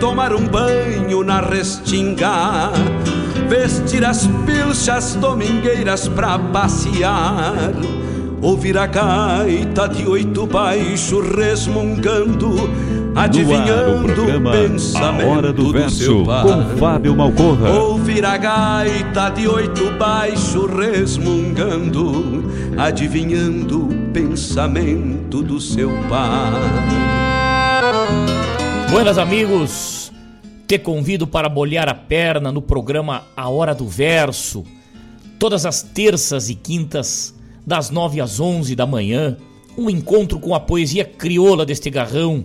tomar um banho na restinga, vestir as pilchas domingueiras pra passear, ouvir a gaita de oito baixo resmungando, adivinhando o pensamento a hora do, do verso seu pai. com Fábio Malcorra. Ouvir a gaita de oito baixo resmungando, adivinhando o pensamento do seu pai. Buenas amigos, te convido para bolhar a perna no programa A Hora do Verso, todas as terças e quintas, das nove às onze da manhã, um encontro com a poesia crioula deste garrão,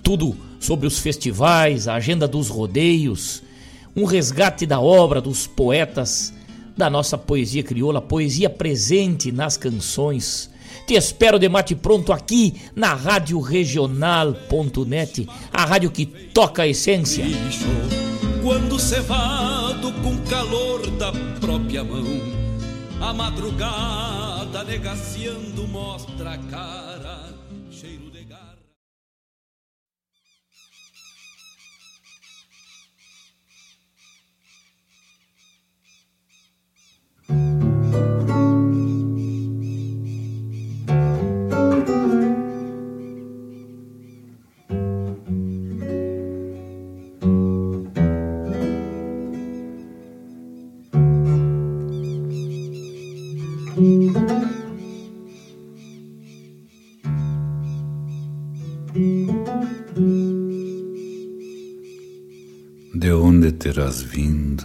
tudo sobre os festivais, a agenda dos rodeios, um resgate da obra dos poetas da nossa poesia crioula, poesia presente nas canções. Te espero de mate pronto aqui na Rádio Regional.net, a rádio que toca a essência. Quando cevado com calor da própria mão, a madrugada negaciando mostra a cara, cheiro de garra. De onde terás vindo,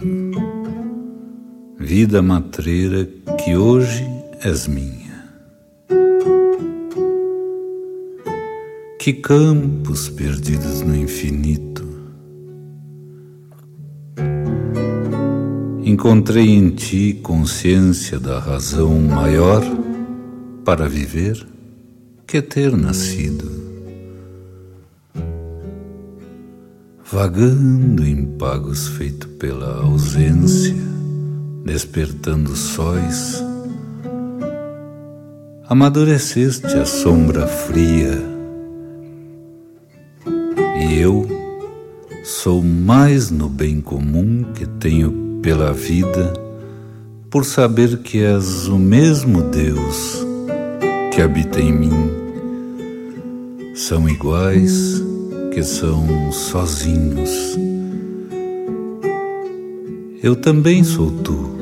vida matreira que hoje és minha? Que campos perdidos no infinito encontrei em ti consciência da razão maior para viver que ter nascido. Vagando em pagos feito pela ausência, despertando sóis, amadureceste a sombra fria, e eu sou mais no bem comum que tenho pela vida, por saber que és o mesmo Deus que habita em mim. São iguais que são sozinhos. Eu também sou tu,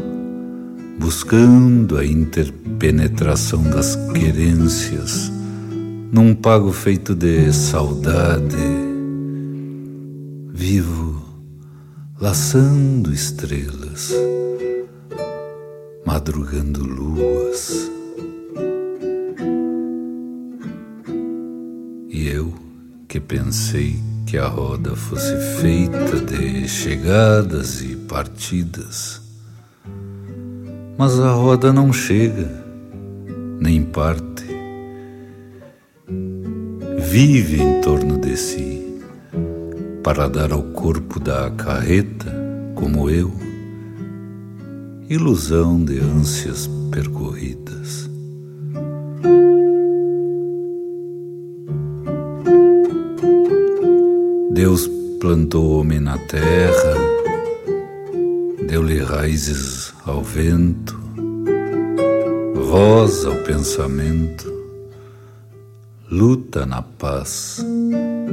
buscando a interpenetração das querências, num pago feito de saudade. Vivo laçando estrelas, madrugando luas. Que pensei que a roda fosse feita de chegadas e partidas. Mas a roda não chega, nem parte. Vive em torno de si, para dar ao corpo da carreta, como eu, ilusão de ânsias percorridas. Deus plantou o homem na terra, deu-lhe raízes ao vento, voz ao pensamento, luta na paz,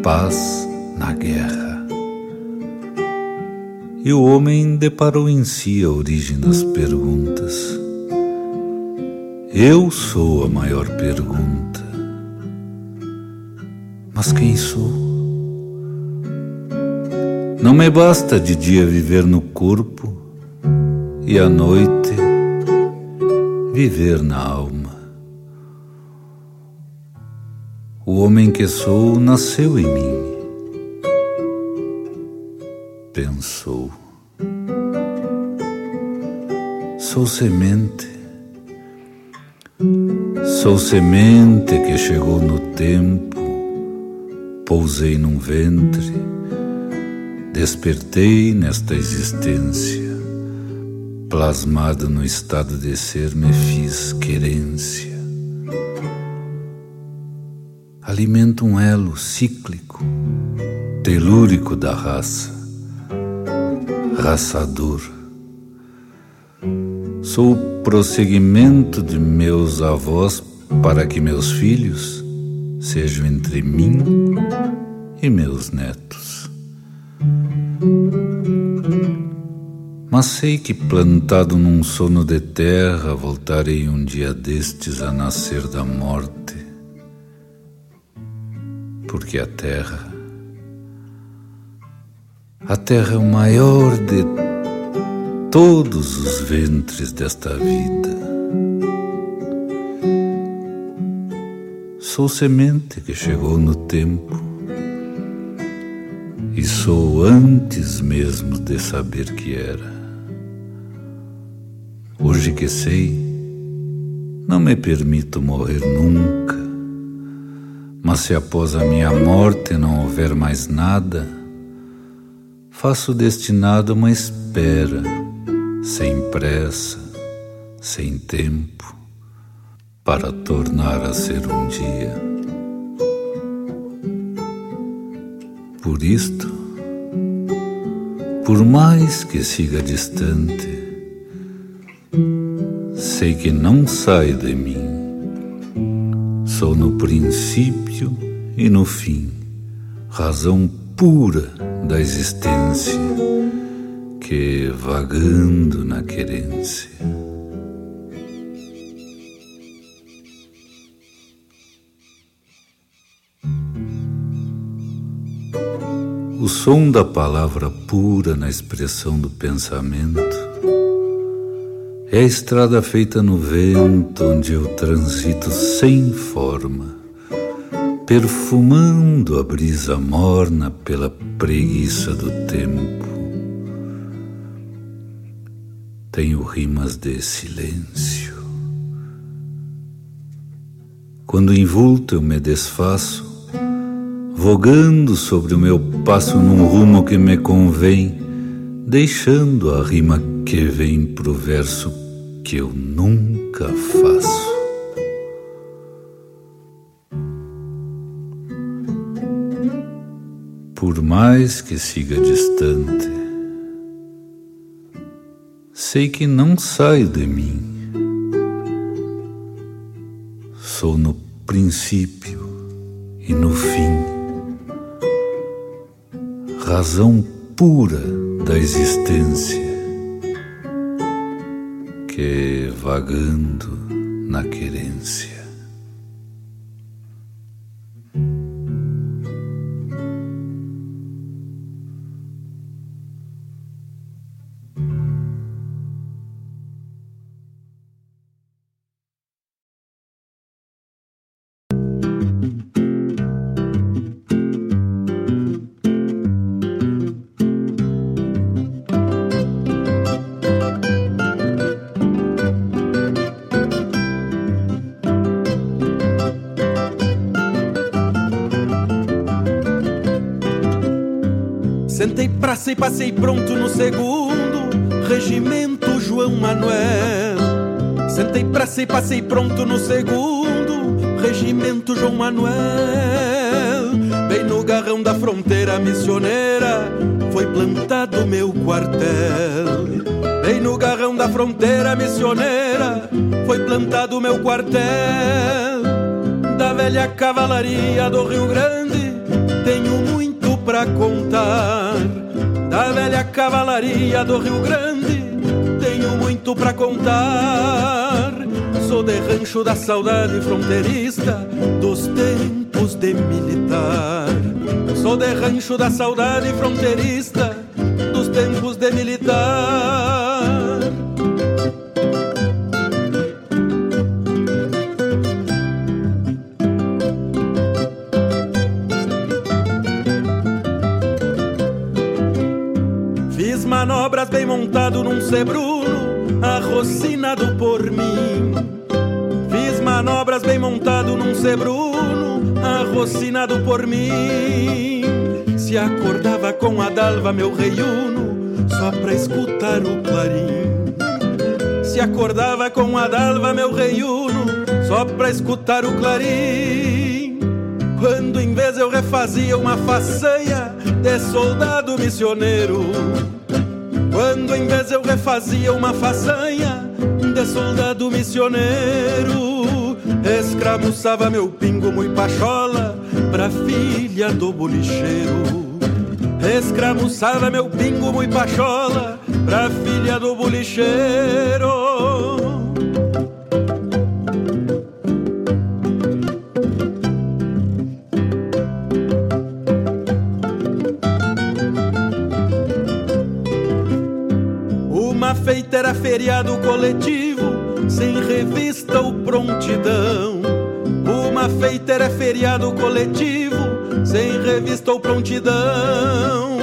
paz na guerra. E o homem deparou em si a origem das perguntas. Eu sou a maior pergunta. Mas quem sou? Não me basta de dia viver no corpo e à noite viver na alma. O homem que sou nasceu em mim, pensou. Sou semente, sou semente que chegou no tempo, pousei num ventre, despertei nesta existência, plasmado no estado de ser, me fiz querência alimenta um elo cíclico, telúrico da raça, raçador. Sou o prosseguimento de meus avós para que meus filhos sejam entre mim e meus netos. Mas sei que plantado num sono de terra, voltarei um dia destes a nascer da morte porque a terra, a terra é o maior de todos os ventres desta vida. Sou semente que chegou no tempo e sou antes mesmo de saber que era. Hoje que sei, não me permito morrer nunca mas se após a minha morte não houver mais nada, faço destinado uma espera, sem pressa, sem tempo, para tornar a ser um dia. Por isto, por mais que siga distante, sei que não sai de mim Sou no princípio e no fim, razão pura da existência, que vagando na querência. O som da palavra pura na expressão do pensamento é a estrada feita no vento onde eu transito sem forma, perfumando a brisa morna pela preguiça do tempo. Tenho rimas de silêncio. Quando envolto eu me desfaço, vogando sobre o meu passo num rumo que me convém, deixando a rima que vem pro verso que eu nunca faço. Por mais que siga distante, sei que não sai de mim. Sou no princípio e no fim, razão pura da existência que vagando na querência. Passei, passei pronto no segundo Regimento João Manuel. Sentei, passei, passei pronto no segundo Regimento João Manuel. Bem no garrão da fronteira missioneira Foi plantado meu quartel. Bem no garrão da fronteira missioneira Foi plantado meu quartel. Da velha cavalaria do Rio Grande Tenho muito pra contar da velha cavalaria do Rio Grande, tenho muito pra contar. Sou de rancho da saudade fronteirista dos tempos de militar. Sou de rancho da saudade fronteirista dos tempos de militar. Num sebruno, arrocinado por mim. Fiz manobras bem montado num sebruno, arrocinado por mim. Se acordava com a dalva, meu reiuno, só pra escutar o clarim. Se acordava com a dalva, meu reiuno, só pra escutar o clarim. Quando em vez eu refazia uma façanha de soldado missioneiro. Quando em vez eu refazia uma façanha de soldado missioneiro, escramuçava meu pingo muito pachola pra filha do bolicheiro. Escramuçava meu pingo muito pachola pra filha do bolicheiro. Feita era feriado coletivo, sem revista ou prontidão. Uma feita era feriado coletivo, sem revista ou prontidão.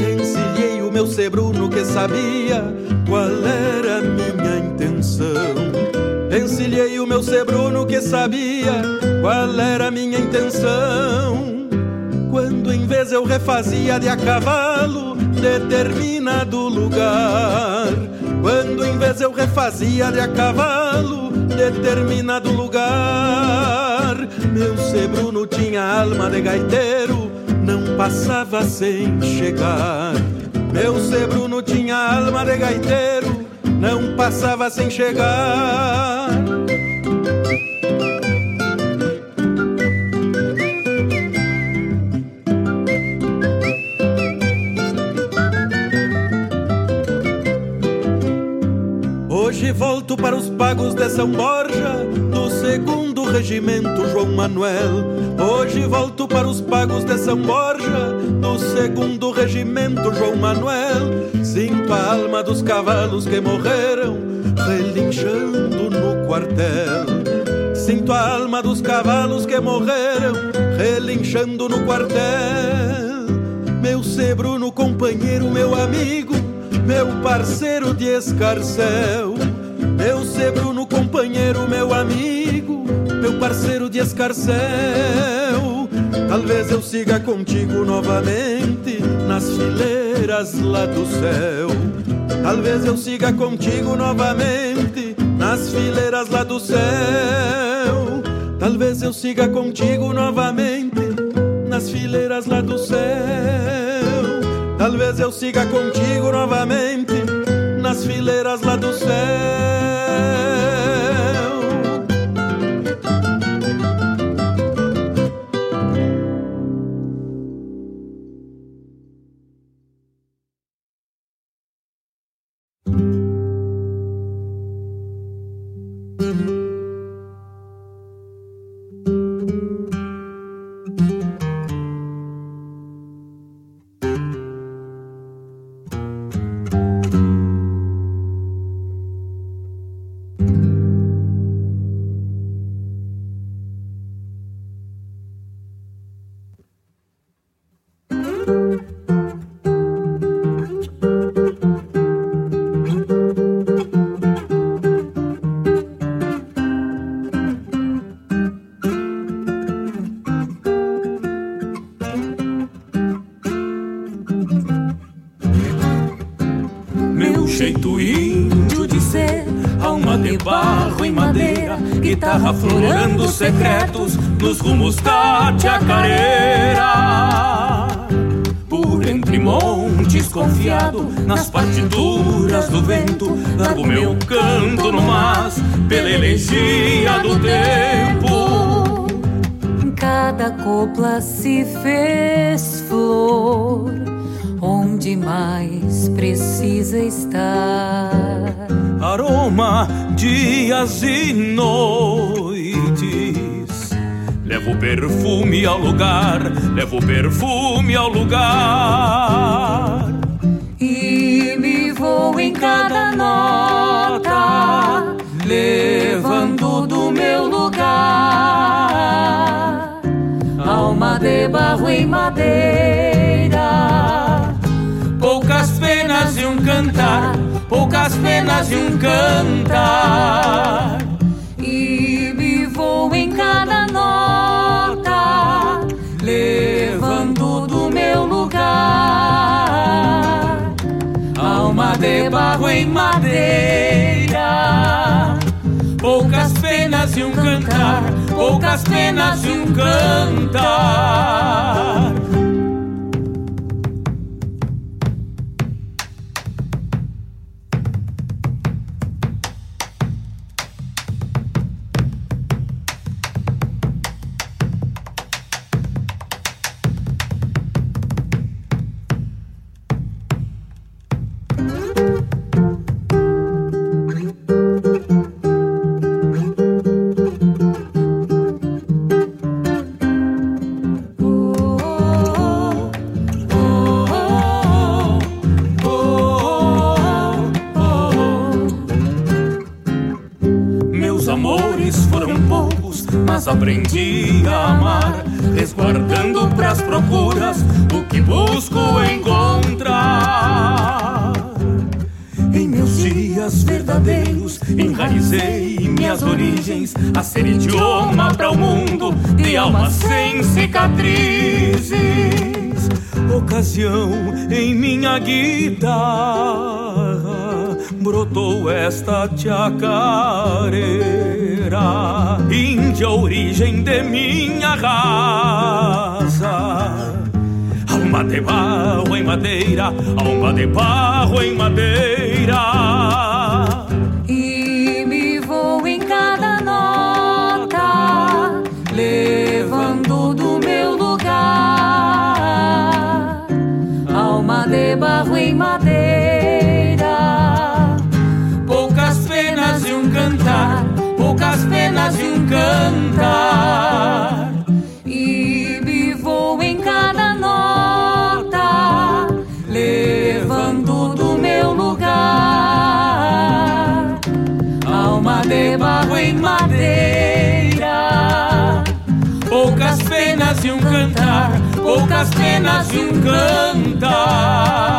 Encilhei o meu sebruno que sabia qual era a minha intenção. Encilhei o meu sebruno que sabia qual era a minha intenção. Quando em vez eu refazia de a cavalo determinado lugar. Quando em vez eu refazia de a cavalo determinado lugar. Meu sebruno tinha alma de gaiteiro, não passava sem chegar. Meu sebruno tinha alma de gaiteiro, não passava sem chegar. Hoje volto para os pagos de São Borja, do segundo regimento João Manuel. Hoje volto para os pagos de São Borja, do segundo regimento João Manuel. Sinto a alma dos cavalos que morreram, relinchando no quartel. Sinto a alma dos cavalos que morreram, relinchando no quartel. Meu sebruno companheiro, meu amigo, meu parceiro de escarcel. Meu sebruno companheiro, meu amigo, meu parceiro de escarcel. Talvez eu siga contigo novamente nas fileiras lá do céu. Talvez eu siga contigo novamente nas fileiras lá do céu. Talvez eu siga contigo novamente nas fileiras lá do céu. Talvez eu siga contigo novamente nas fileiras lá do céu. Nos rumos da chacareira. Por entre montes confiado, nas partituras do vento, largo meu canto no mas, pela elegia do tempo. Cada copla se fez flor onde mais precisa estar. Aroma, dias e noites. Levo perfume ao lugar, levo perfume ao lugar. E me vou em cada nota, levando do meu lugar. Alma de barro em madeira, poucas penas e um cantar, poucas penas e um cantar. De barro em madeira, poucas penas e um cantar, poucas penas e um cantar. Guitarra brotou esta chacareira, índia origem de minha raça. Alma de barro em madeira, alma de barro em madeira. Poucas penas e um cantar.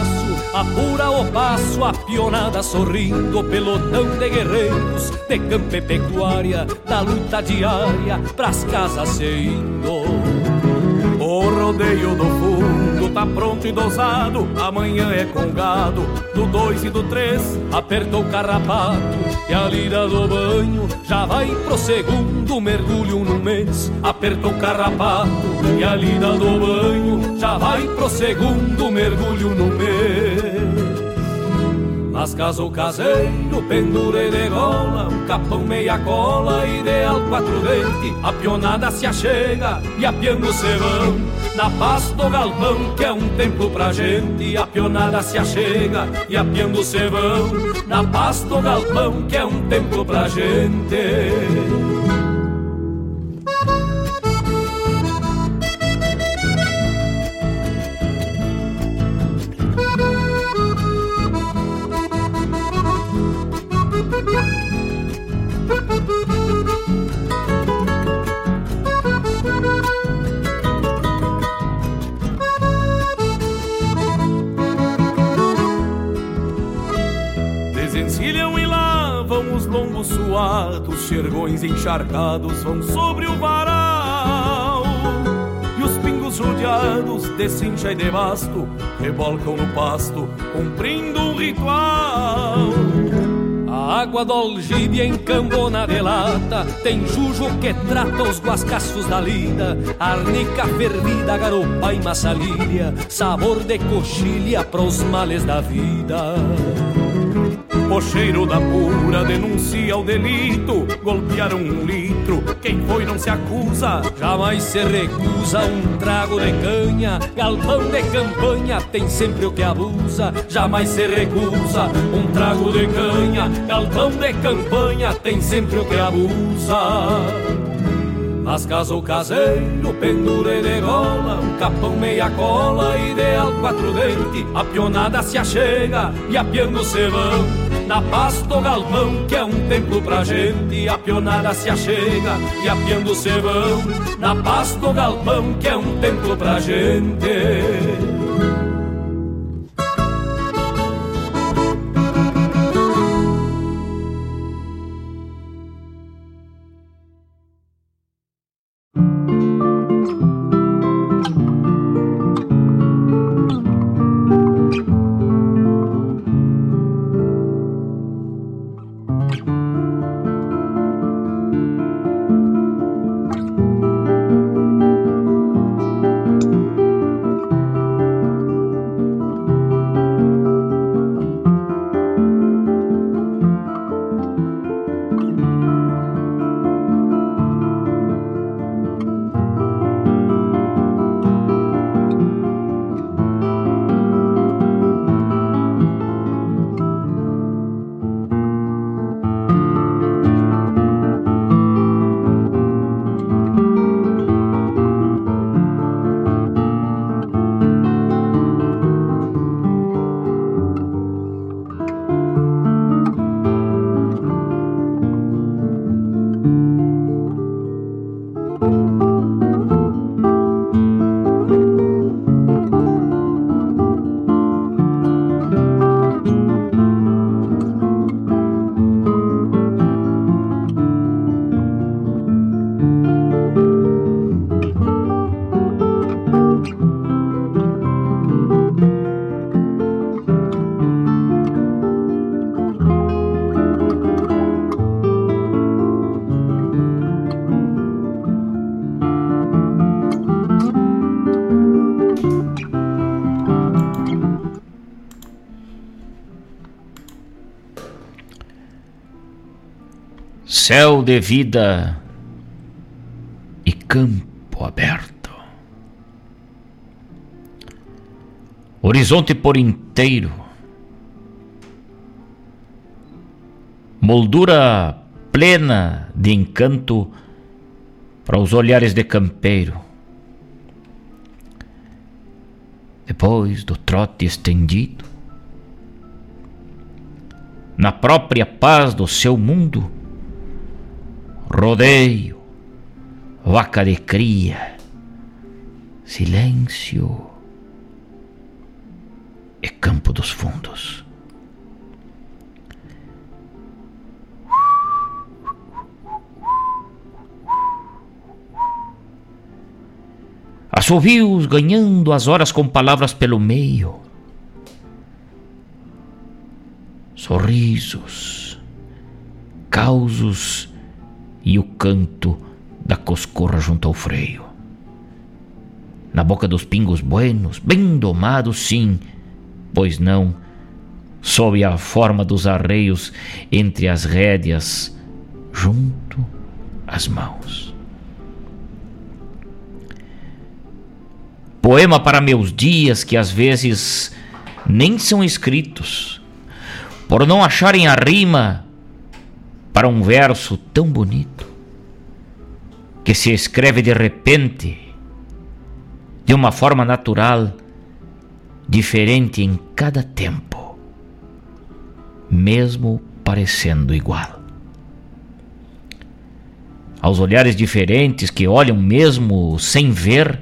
Compasso, apura o passo, a pionada sorrindo, pelotão de guerreiros, de campo e pecuária, da luta diária, pras casas se indo. Rodeio do fundo tá pronto e dosado. Amanhã é com gado, do dois e do três. Apertou o carrapato e a lira do banho já vai pro segundo mergulho no mês. Apertou o carrapato e a lira do banho já vai pro segundo mergulho no mês. Mas caso caseiro, pendura e degola, um capão meia cola, ideal quatro dente, a pionada se achega e apiando se vão. Na paz do galpão, que é um templo pra gente, a pionada se achega e apiando se vão. Na paz do galpão, que é um templo pra gente. Suados, xergões encharcados vão sobre o varal. E os pingos rodeados de cincha e de basto rebolcam no pasto, cumprindo um ritual. A água do algíbia encambona de lata Tem jujo que trata os guascaços da lida Arnica fervida, garopa e massalilha Sabor de coxilha pros males da vida o cheiro da pura denuncia o delito. Golpearam um litro, quem foi não se acusa. Jamais se recusa um trago de canha. Galpão de campanha tem sempre o que abusa. Jamais se recusa um trago de canha. Galpão de campanha tem sempre o que abusa. Mas caso caseiro, pendura e degola, um capão meia cola, ideal quatro dente, a pionada se achega e apiando se vão na paz do galpão, que é um templo pra gente, a pionada se achega e apiando se vão. Na paz do galpão, que é um templo pra gente. Céu de vida e campo aberto. Horizonte por inteiro. Moldura plena de encanto para os olhares de campeiro. Depois do trote estendido, na própria paz do seu mundo, rodeio, vaca de cria, silêncio e campo dos fundos. Assovios ganhando as horas com palavras pelo meio. Sorrisos, causos e o canto da coscorra junto ao freio. Na boca dos pingos buenos, bem domados, sim, pois não, sob a forma dos arreios entre as rédeas, junto às mãos. Poema para meus dias que às vezes nem são escritos, por não acharem a rima para um verso tão bonito, que se escreve de repente, de uma forma natural, diferente em cada tempo, mesmo parecendo igual. Aos olhares diferentes que olham mesmo sem ver,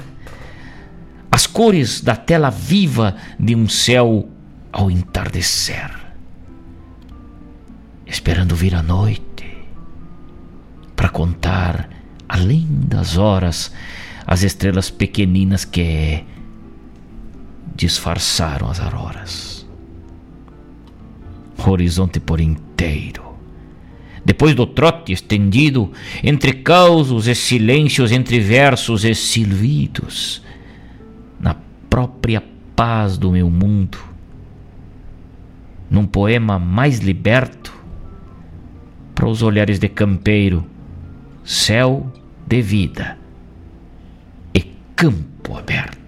as cores da tela viva de um céu ao entardecer, esperando vir a noite para contar, além das horas, as estrelas pequeninas que disfarçaram as auroras. Horizonte por inteiro. Depois do trote estendido, entre causos e silêncios, entre versos e silvidos, na própria paz do meu mundo, num poema mais liberto, para os olhares de campeiro, céu de vida e campo aberto.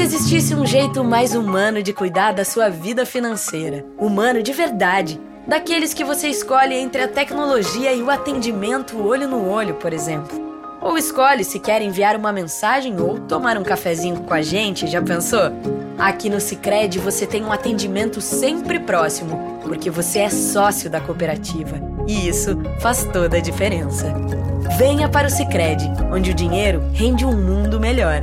existisse um jeito mais humano de cuidar da sua vida financeira. Humano de verdade. Daqueles que você escolhe entre a tecnologia e o atendimento olho no olho, por exemplo. Ou escolhe se quer enviar uma mensagem ou tomar um cafezinho com a gente, já pensou? Aqui no Sicredi você tem um atendimento sempre próximo, porque você é sócio da cooperativa. E isso faz toda a diferença. Venha para o Sicredi, onde o dinheiro rende um mundo melhor.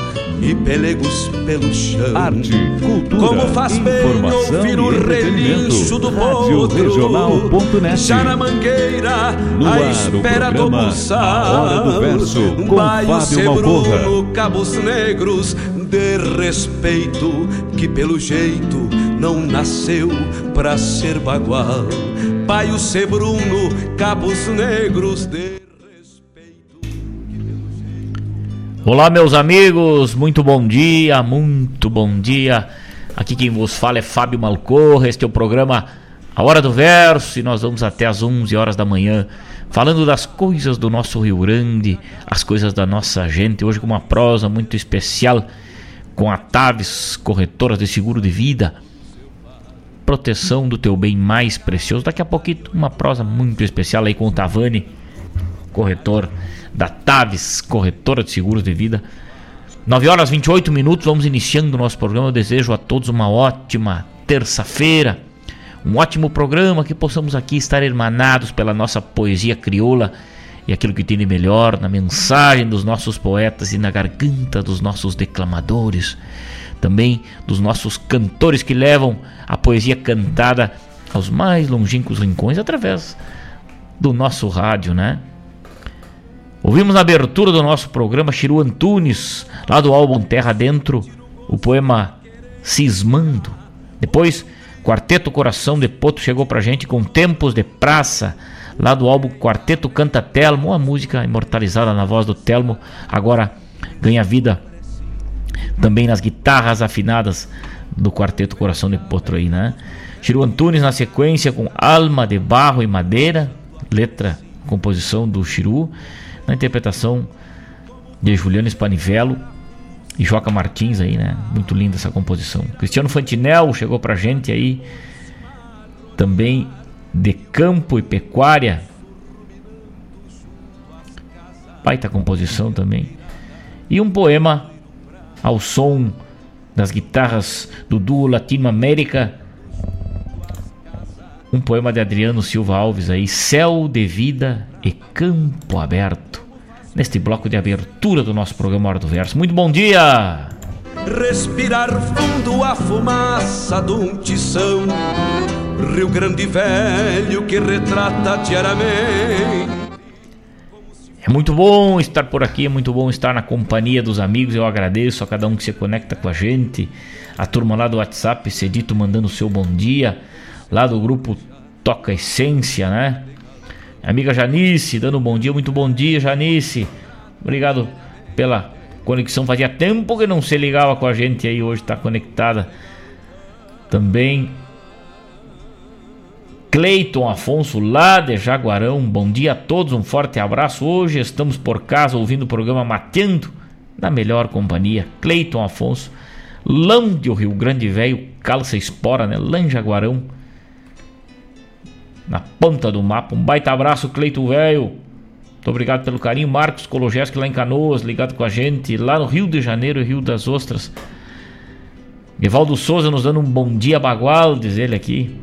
e pelegos pelo chão. Arte, cultura, Como faz informação bem ouvir o relincho do Radioregional.net Já na mangueira, no à ar, espera do buçal. A Hora do Verso, com Baio. Bruno, cabos negros de respeito, que pelo jeito não nasceu pra ser bagual. Paio Bruno, cabos negros de Olá, meus amigos, muito bom dia, muito bom dia. Aqui quem vos fala é Fábio Malcorra. Este é o programa A Hora do Verso e nós vamos até às 11 horas da manhã falando das coisas do nosso Rio Grande, as coisas da nossa gente. Hoje com uma prosa muito especial com a Taves, corretoras de seguro de vida. Proteção do teu bem mais precioso. Daqui a pouquinho uma prosa muito especial aí com o Tavani, corretor da Taves, corretora de seguros de vida. 9 horas 28 minutos, vamos iniciando o nosso programa. Eu desejo a todos uma ótima terça-feira, um ótimo programa, que possamos aqui estar hermanados pela nossa poesia crioula e aquilo que tem de melhor na mensagem dos nossos poetas e na garganta dos nossos declamadores, também dos nossos cantores que levam a poesia cantada aos mais longínquos rincões através do nosso rádio, né? Ouvimos na abertura do nosso programa Chiru Antunes, lá do álbum Terra Dentro, o poema Cismando. Depois, Quarteto Coração de Poto chegou pra gente com Tempos de Praça, lá do álbum Quarteto Canta Telmo, uma música imortalizada na voz do Telmo, agora ganha vida também nas guitarras afinadas do Quarteto Coração de Potro aí, né? Chiru Antunes na sequência com Alma de Barro e Madeira, letra, composição do Chiru. Na interpretação de Juliano Spanivello e Joca Martins aí, né? Muito linda essa composição. Cristiano Fantinel chegou pra gente aí também de campo e pecuária. Baita composição também. E um poema ao som das guitarras do duo Latino América. Um poema de Adriano Silva Alves aí, Céu de Vida e Campo Aberto. Neste bloco de abertura do nosso programa Hora do Verso. Muito bom dia! Respirar fundo a fumaça de um tição Rio Grande Velho que retrata diariamente é muito bom estar por aqui, é muito bom estar na companhia dos amigos. Eu agradeço a cada um que se conecta com a gente. A turma lá do WhatsApp, Cedito mandando o seu bom dia. Lá do grupo Toca Essência, né? Amiga Janice, dando um bom dia, muito bom dia, Janice. Obrigado pela conexão. Fazia tempo que não se ligava com a gente aí, hoje está conectada. Também Cleiton Afonso, lá de Jaguarão. Bom dia a todos, um forte abraço. Hoje estamos por casa ouvindo o programa Mateando na melhor companhia. Cleiton Afonso, lá de o Rio Grande Velho, calça espora, né? Em Jaguarão, na ponta do mapa. Um baita abraço, Cleiton Velho. Muito obrigado pelo carinho. Marcos Kologeski lá em Canoas, ligado com a gente, lá no Rio de Janeiro, Rio das Ostras. Evaldo Souza nos dando um bom dia bagual, diz ele aqui.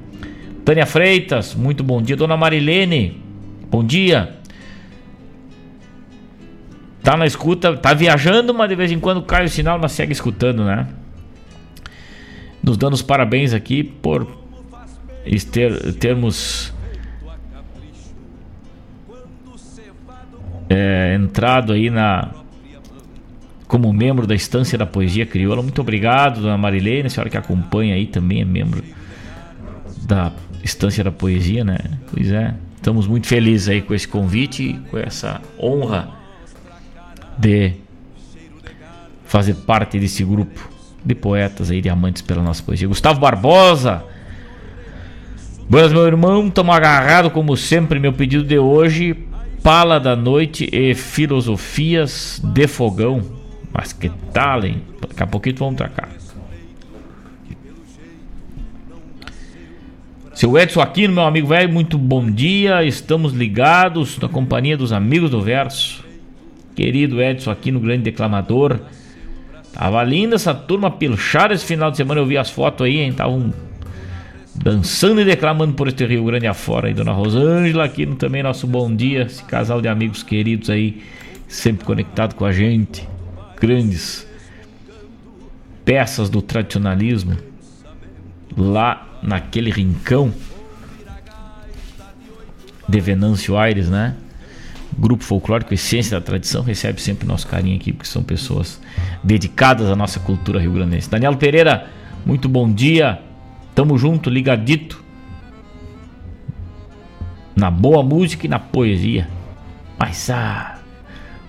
Tânia Freitas, muito bom dia. Dona Marilene, bom dia. Tá na escuta, tá viajando, mas de vez em quando cai o sinal, mas segue escutando, né? Nos dando os parabéns aqui por ter, termos é, entrado aí na como membro da Estância da Poesia Crioula. Muito obrigado, dona Marilene, a senhora que acompanha aí também é membro da Estância da Poesia, né? Pois é. Estamos muito felizes aí com esse convite, com essa honra de fazer parte desse grupo de poetas aí, de amantes pela nossa poesia. Gustavo Barbosa. Buenas, meu irmão. Estamos agarrados, como sempre. Meu pedido de hoje: Pala da Noite e Filosofias de Fogão. Mas que tal, hein? Daqui a pouquinho vamos pra cá. Seu Edson Aquino, meu amigo velho, muito bom dia. Estamos ligados na companhia dos amigos do verso. Querido Edson Aquino, grande declamador. Tava linda essa turma pilchada esse final de semana. Eu vi as fotos aí, hein? Estavam dançando e declamando por este Rio Grande afora. E Dona Rosângela Aquino também, nosso bom dia. Esse casal de amigos queridos aí, sempre conectado com a gente. Grandes peças do tradicionalismo lá naquele rincão de Venâncio Aires, né? Grupo folclórico Essência da Tradição recebe sempre nosso carinho aqui, porque são pessoas dedicadas à nossa cultura rio-grandense. Daniel Pereira, muito bom dia. Tamo junto, ligadito. Na boa música e na poesia. Mas ah,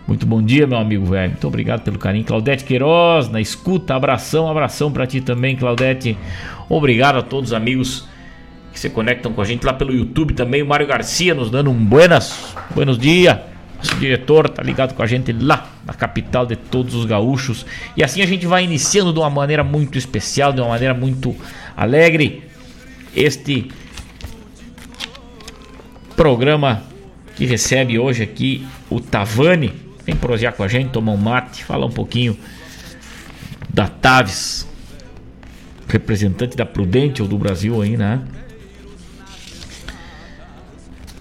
muito bom dia, meu amigo velho. Muito obrigado pelo carinho. Claudete Queiroz, na escuta, abração, abração para ti também, Claudete. Obrigado a todos os amigos que se conectam com a gente lá pelo YouTube também. O Mário Garcia nos dando um buenas, buenos dias. Nosso diretor tá ligado com a gente lá na capital de todos os gaúchos. E assim a gente vai iniciando de uma maneira muito especial, de uma maneira muito alegre, este programa que recebe hoje aqui o Tavani. Vem prosear com a gente, tomar um mate, falar um pouquinho da Taves, representante da Prudente ou do Brasil aí, né?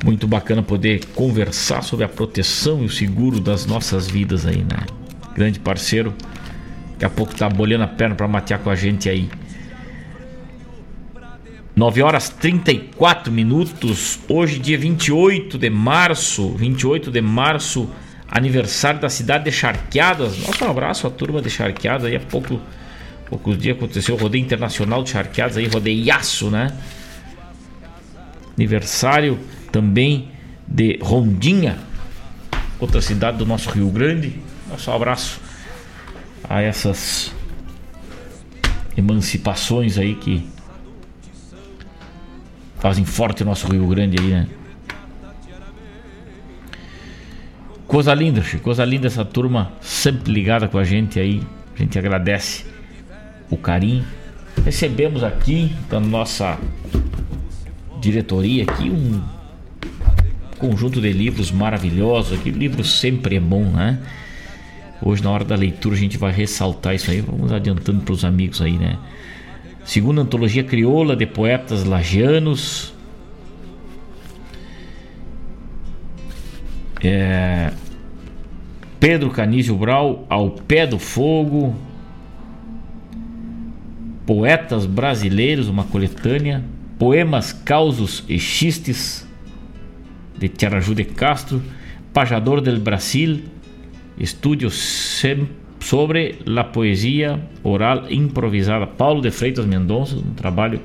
Muito bacana poder conversar sobre a proteção e o seguro das nossas vidas aí, né? Grande parceiro. Daqui a pouco tá bolhando a perna para matear com a gente aí. 9 horas 34 minutos. Hoje, dia 28 de março. 28 de março, aniversário da cidade de Charqueadas. Nosso abraço à turma de Charqueadas. Aí há pouco poucos dias aconteceu o rodeio internacional de charqueados aí, rodeiaço, né? Aniversário também de Rondinha, outra cidade do nosso Rio Grande. Nosso abraço a essas emancipações aí que fazem forte o nosso Rio Grande aí, né? Coisa linda, Chico, coisa linda essa turma sempre ligada com a gente aí. A gente agradece o carinho. Recebemos aqui da nossa diretoria aqui um conjunto de livros maravilhosos. Aqui, livro sempre é bom, né? Hoje na hora da leitura a gente vai ressaltar isso aí. Vamos adiantando para os amigos aí, né? Segunda antologia crioula de poetas lagianos. É, Pedro Canísio Brau, Ao Pé do Fogo. Poetas Brasileiros, uma coletânea. Poemas, Causos e Xistes, de Tiaraju de Castro. Pajador del Brasil. Estúdio sobre a poesia oral improvisada. Paulo de Freitas Mendonça, um trabalho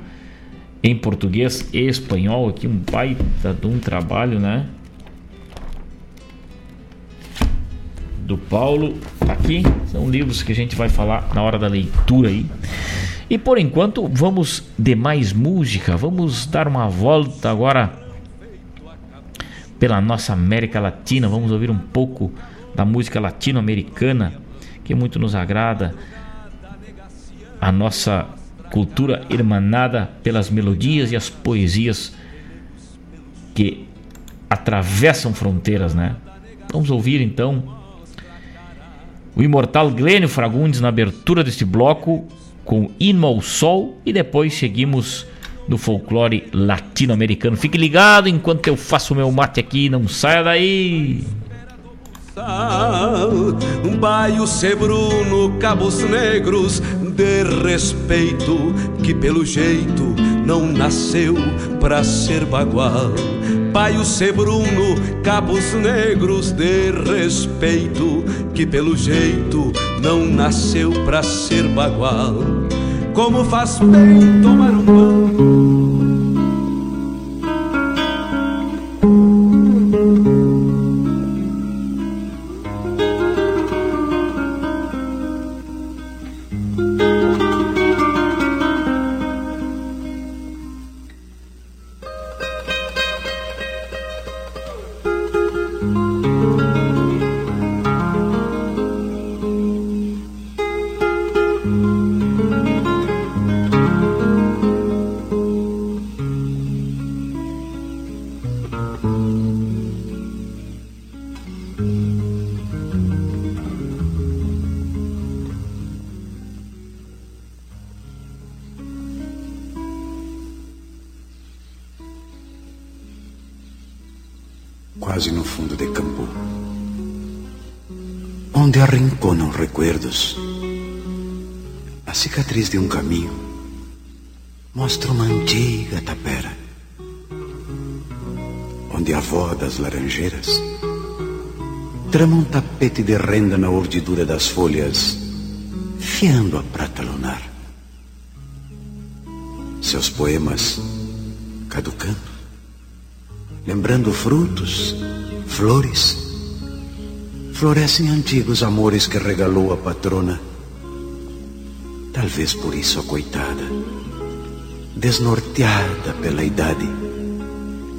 em português e espanhol. Aqui um baita de um trabalho, né? do Paulo. Tá aqui são livros que a gente vai falar na hora da leitura aí. E por enquanto vamos de mais música. Vamos dar uma volta agora pela nossa América Latina. Vamos ouvir um pouco da música latino-americana que muito nos agrada. A nossa cultura irmanada pelas melodias e as poesias que atravessam fronteiras, né? Vamos ouvir então o imortal Glênio Fragundes na abertura deste bloco com Hino ao Sol e depois seguimos no folclore latino-americano. Fique ligado enquanto eu faço o meu mate aqui, não saia daí. Baio sebruno, cabos negros de respeito que pelo jeito não nasceu pra ser bagual. Paio Sebruno, cabos negros de respeito, que pelo jeito não nasceu pra ser bagual. Como faz bem tomar um banho mostra uma antiga tapera, onde a avó das laranjeiras trama um tapete de renda na urdidura das folhas, fiando a prata lunar. Seus poemas caducando lembrando frutos, flores. Florescem antigos amores que regalou a patrona. Talvez por isso a coitada, desnorteada pela idade,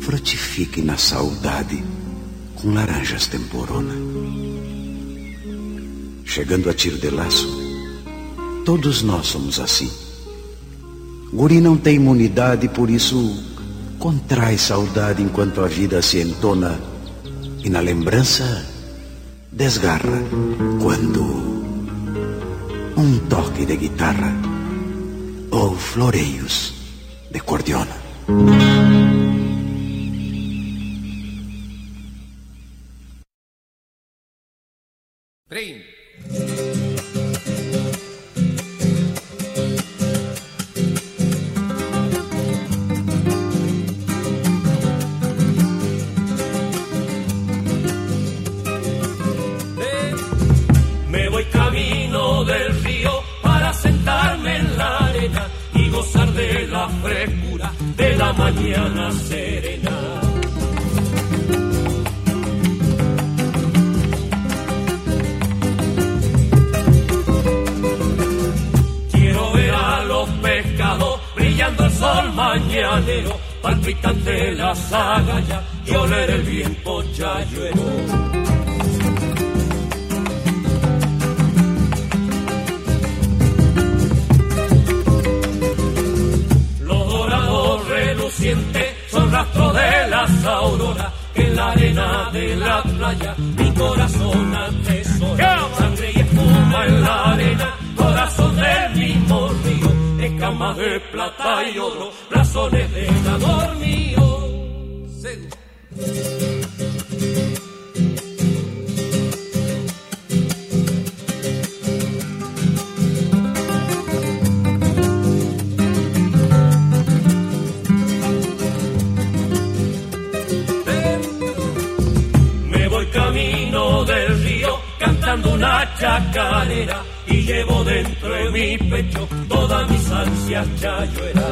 frutifique na saudade com laranjas temporona. Chegando a tiro de laço, todos nós somos assim. Guri não tem imunidade, por isso contrai saudade enquanto a vida se entona e na lembrança desgarra quando um toque de guitarra ou floreios de de la mañana serena. Quiero ver a los pescados brillando el sol mañanero, palpitante las agallas y oler el viento chayuero. aurora que en la arena de la playa mi corazón atesora. Sangre y espuma en la arena, corazón del mismo río, escamas de plata y oro, blasones de nador mío. Una chacarera y llevo dentro de mi pecho todas mis ansias chayueras.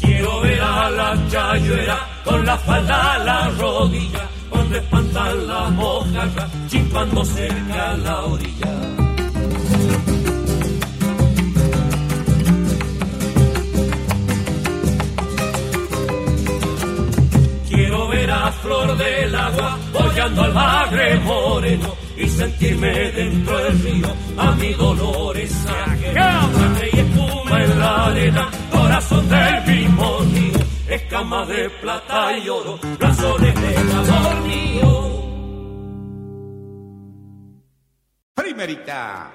Quiero ver a la chayuera con la falda a la rodilla, cuando espantan las mojarras, chimpando cerca a la orilla. Flor del agua bollando al bagre moreno y sentirme dentro del río a mi dolores ajena. y espuma en la arena, corazón del mismo río, escama de plata y oro, razones de amor mío. Primerita.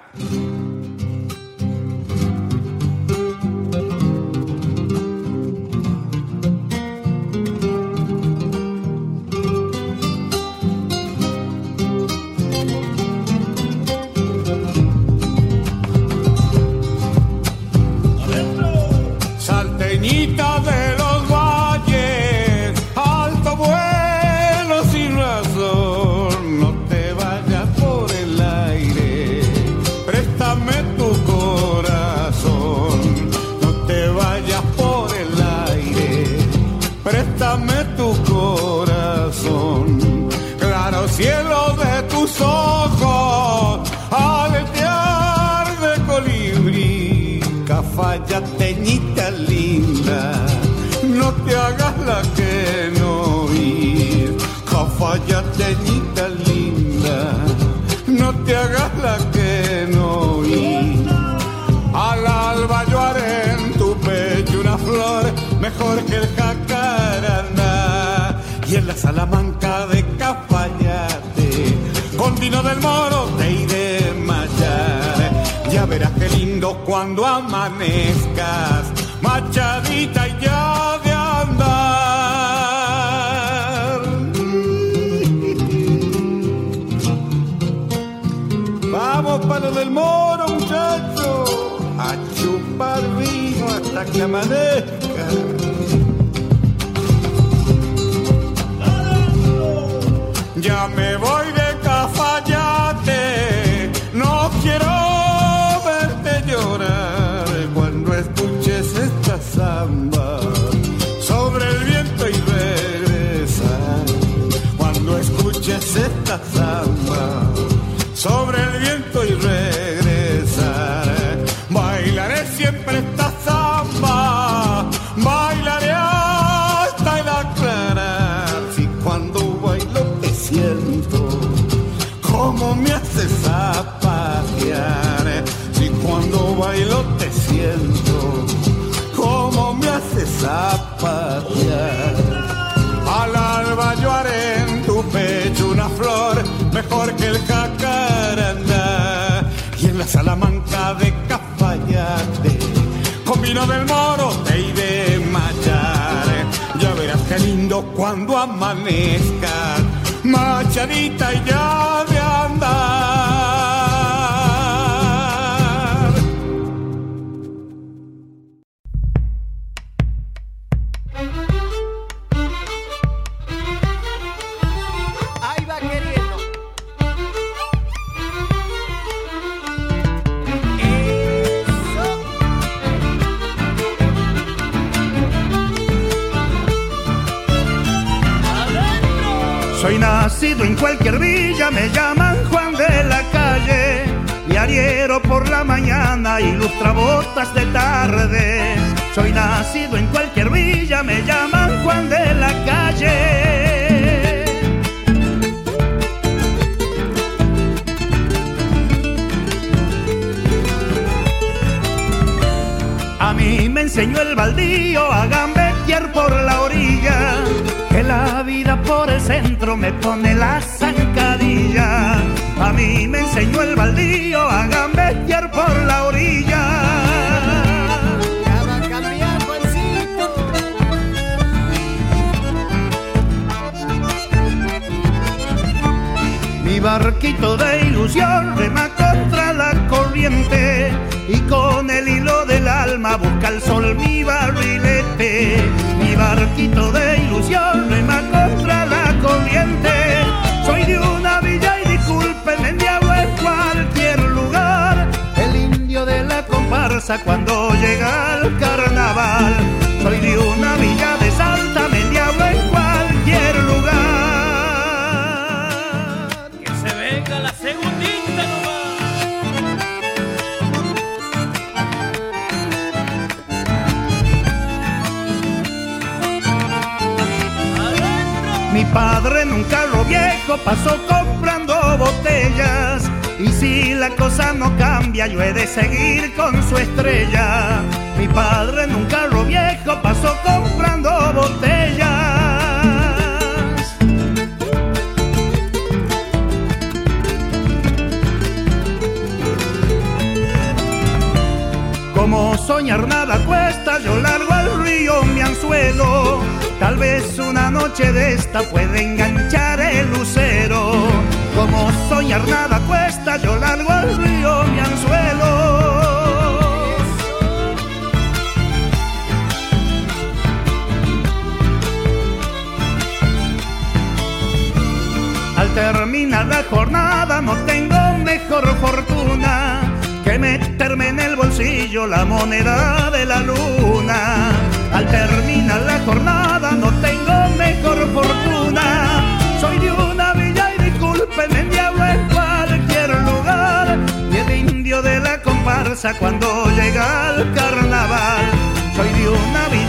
Salamanca de Cafayate con vino del moro te iré mallar ya verás qué lindo cuando amanezcas machadita y ya de andar Vamos para del moro, muchachos, a chupar vino hasta que amanezca. Ya me voy de Cafayate, no quiero cuando amanezca machadita y ya Al terminar la jornada no tengo mejor fortuna que meterme en el bolsillo la moneda de la luna. Al terminar la jornada no tengo mejor fortuna. Soy de una villa y discúlpenme, diablo en cualquier lugar. Y el indio de la comparsa cuando llega al carnaval. Soy de una villa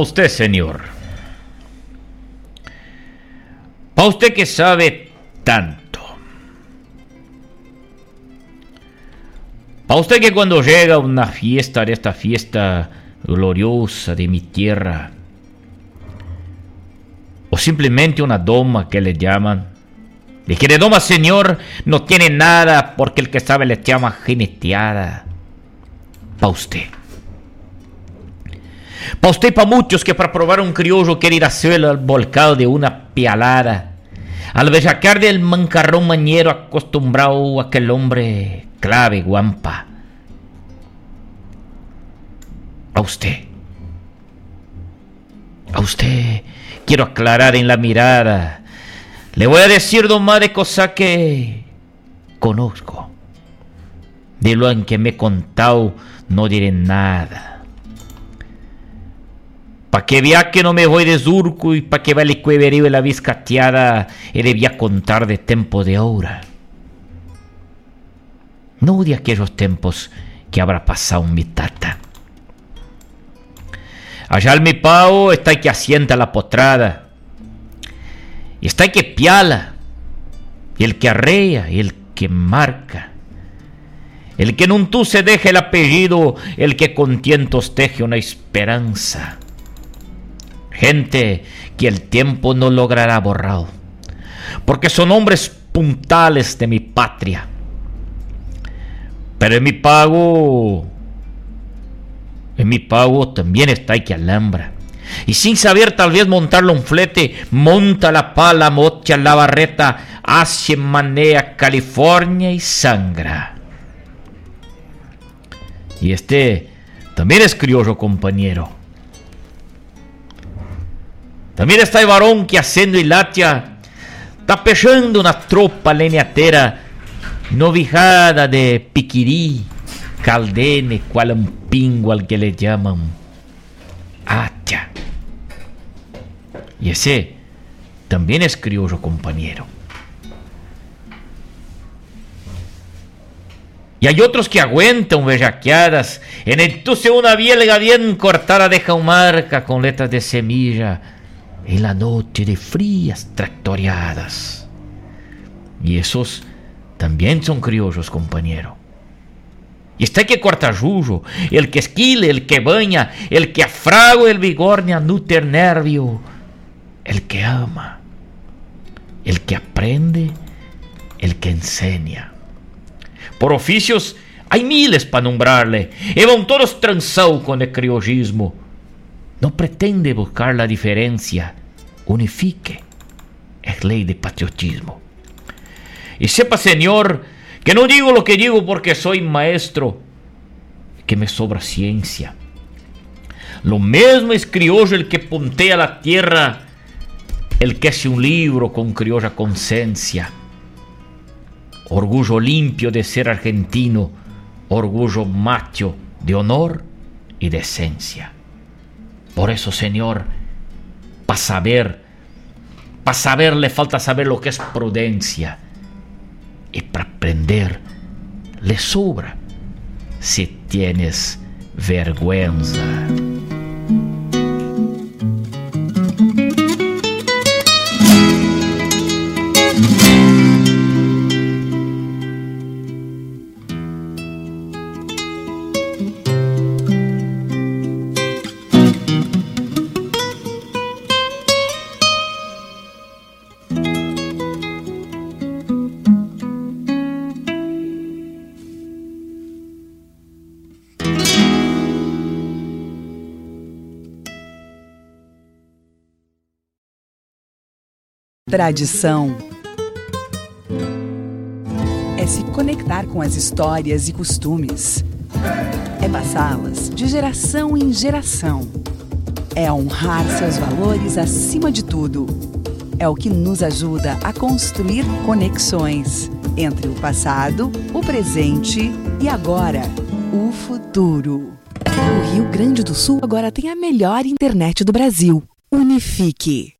usted, señor. Pa' usted que sabe tanto. Pa' usted que cuando llega una fiesta de esta fiesta gloriosa de mi tierra, o simplemente una doma que le llaman, de que de doma, señor, no tiene nada porque el que sabe le llama jineteada. Pa' usted. Pa' usted y pa' muchos que para probar un criollo quiere ir a suelo al volcado de una pialada. Al bellacar del mancarrón mañero acostumbrado a aquel hombre clave guampa. A usted. A usted quiero aclarar en la mirada. Le voy a decir dos más de cosas que conozco. De lo en que me he contado no diré nada. Pa' que vea que no me voy de surco y pa' que vea el cueverío y la viscateada, he debía contar de tiempo de ahora. No de aquellos tiempos que habrá pasado mi tata. Allá el mi pao está que asienta la potrada. Y está que piala. Y el que arrea, y el que marca. El que en tú se deja el apellido, el que con tientos teje una esperanza. Gente que el tiempo no logrará borrado. Porque son hombres puntales de mi patria. Pero en mi pago, en mi pago también está que alambra. Y sin saber tal vez montarlo un flete, monta la pala, mocha la barreta, hace manea California y sangra. Y este también es criollo compañero. Também está o varão que acende e latia, tá pechando na tropa leniateira, novijada de piquiri, caldene, qualampingo al que le llaman atia. Y ese también es criollo compañero. Y hay otros que aguantan bellaqueadas. En el tuce una bielga bien cortada deja un marca con letras de semilla en la noche de frías tractoreadas. Y esos también son criollos, compañero. Y está que corta el que esquile, el que baña, el que afraga el vigornia nuter nervio, el que ama, el que aprende, el que enseña. Por oficios hay miles para nombrarle, y van todos transados con el criollismo. No pretende buscar la diferencia, unifique, es ley de patriotismo. Y sepa, señor, que no digo lo que digo porque soy maestro, que me sobra ciencia. Lo mismo es criollo el que puntea la tierra, el que hace un libro con criolla conciencia. Orgullo limpio de ser argentino, orgullo macho de honor y de esencia. Por eso, Señor, para saber, para saber le falta saber lo que es prudencia. Y para aprender le sobra si tienes vergüenza. Tradição é se conectar com as histórias e costumes, é passá-las de geração em geração, é honrar seus valores acima de tudo. É o que nos ajuda a construir conexões entre o passado, o presente e agora, o futuro. O Rio Grande do Sul agora tem a melhor internet do Brasil. Unifique.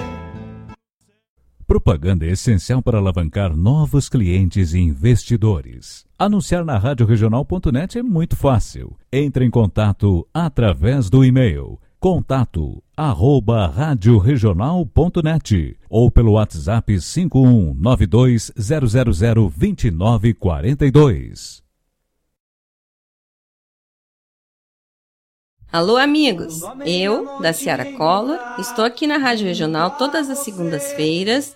Propaganda é essencial para alavancar novos clientes e investidores. Anunciar na radioregional.net é muito fácil. Entre em contato através do e-mail contato arroba radioregional.net ou pelo WhatsApp 51920002942. Alô, amigos! Eu, da Ciara Collor, estou aqui na Rádio Regional todas as segundas-feiras,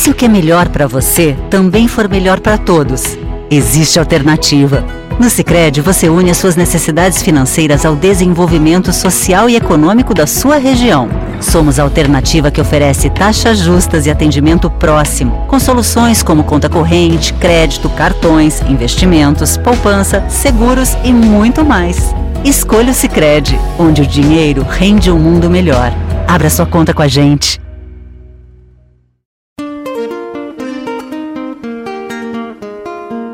Se o que é melhor para você também for melhor para todos? Existe alternativa. No Sicredi você une as suas necessidades financeiras ao desenvolvimento social e econômico da sua região. Somos a alternativa que oferece taxas justas e atendimento próximo, com soluções como conta corrente, crédito, cartões, investimentos, poupança, seguros e muito mais. Escolha o Sicredi, onde o dinheiro rende um mundo melhor. Abra sua conta com a gente.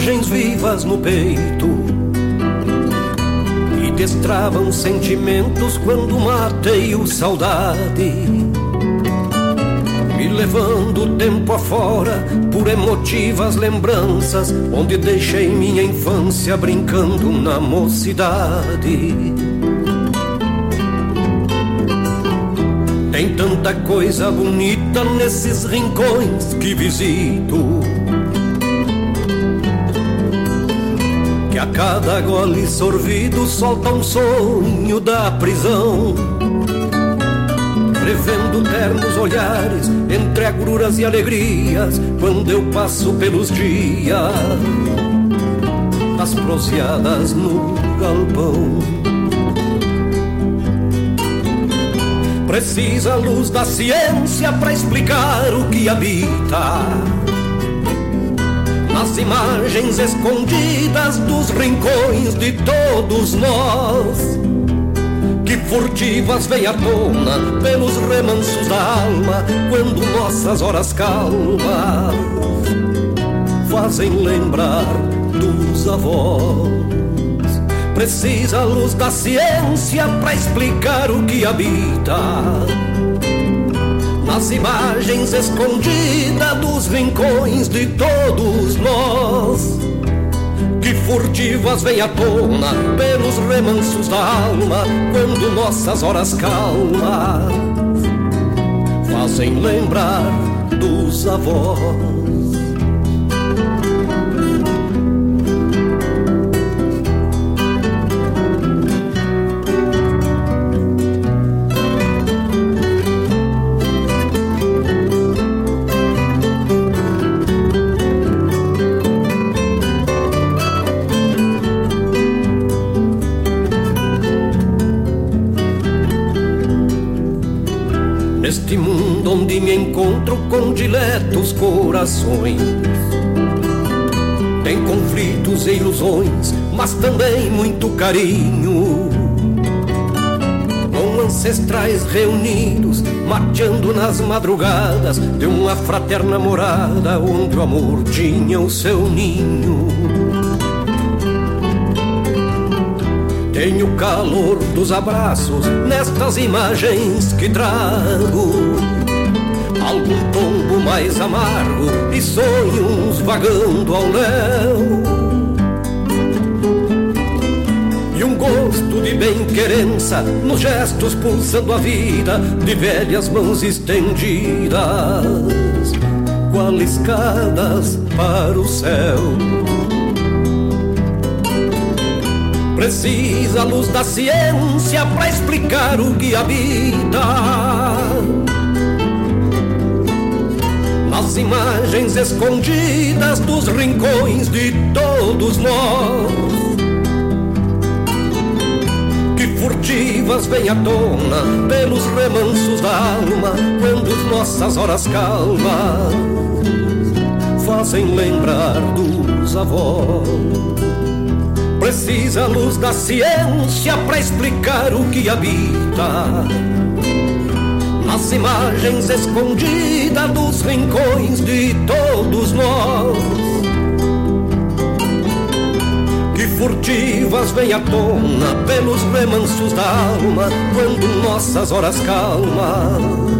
Imagens vivas no peito e destravam sentimentos quando mateio saudade, me levando tempo afora por emotivas lembranças onde deixei minha infância brincando na mocidade. Tem tanta coisa bonita nesses rincões que visito. Cada gole sorvido solta um sonho da prisão. Revendo ternos olhares entre agruras e alegrias, quando eu passo pelos dias das proseadas no galpão. Precisa a luz da ciência para explicar o que habita as imagens escondidas dos rincões de todos nós, que furtivas vêm à tona pelos remansos da alma, quando nossas horas calmas fazem lembrar dos avós. Precisa a luz da ciência para explicar o que habita nas imagens escondidas dos rincões de todos nós. Que furtivas vêm à tona pelos remansos da alma, quando nossas horas calmas fazem lembrar dos avós. Com diletos corações. Tem conflitos e ilusões, mas também muito carinho. Com ancestrais reunidos, mateando nas madrugadas de uma fraterna morada onde o amor tinha o seu ninho. Tenho o calor dos abraços nestas imagens que trago algum tombo mais amargo e sonhos vagando ao léu. E um gosto de bem-querença nos gestos pulsando a vida de velhas mãos estendidas, qual escadas para o céu. Precisa a luz da ciência para explicar o que habita as imagens escondidas dos rincões de todos nós. Que furtivas vêm à tona pelos remansos da alma, quando nossas horas calmas fazem lembrar dos avós. Precisa a luz da ciência para explicar o que habita as imagens escondidas dos rincões de todos nós. Que furtivas vêm à tona pelos remansos da alma, quando nossas horas calmas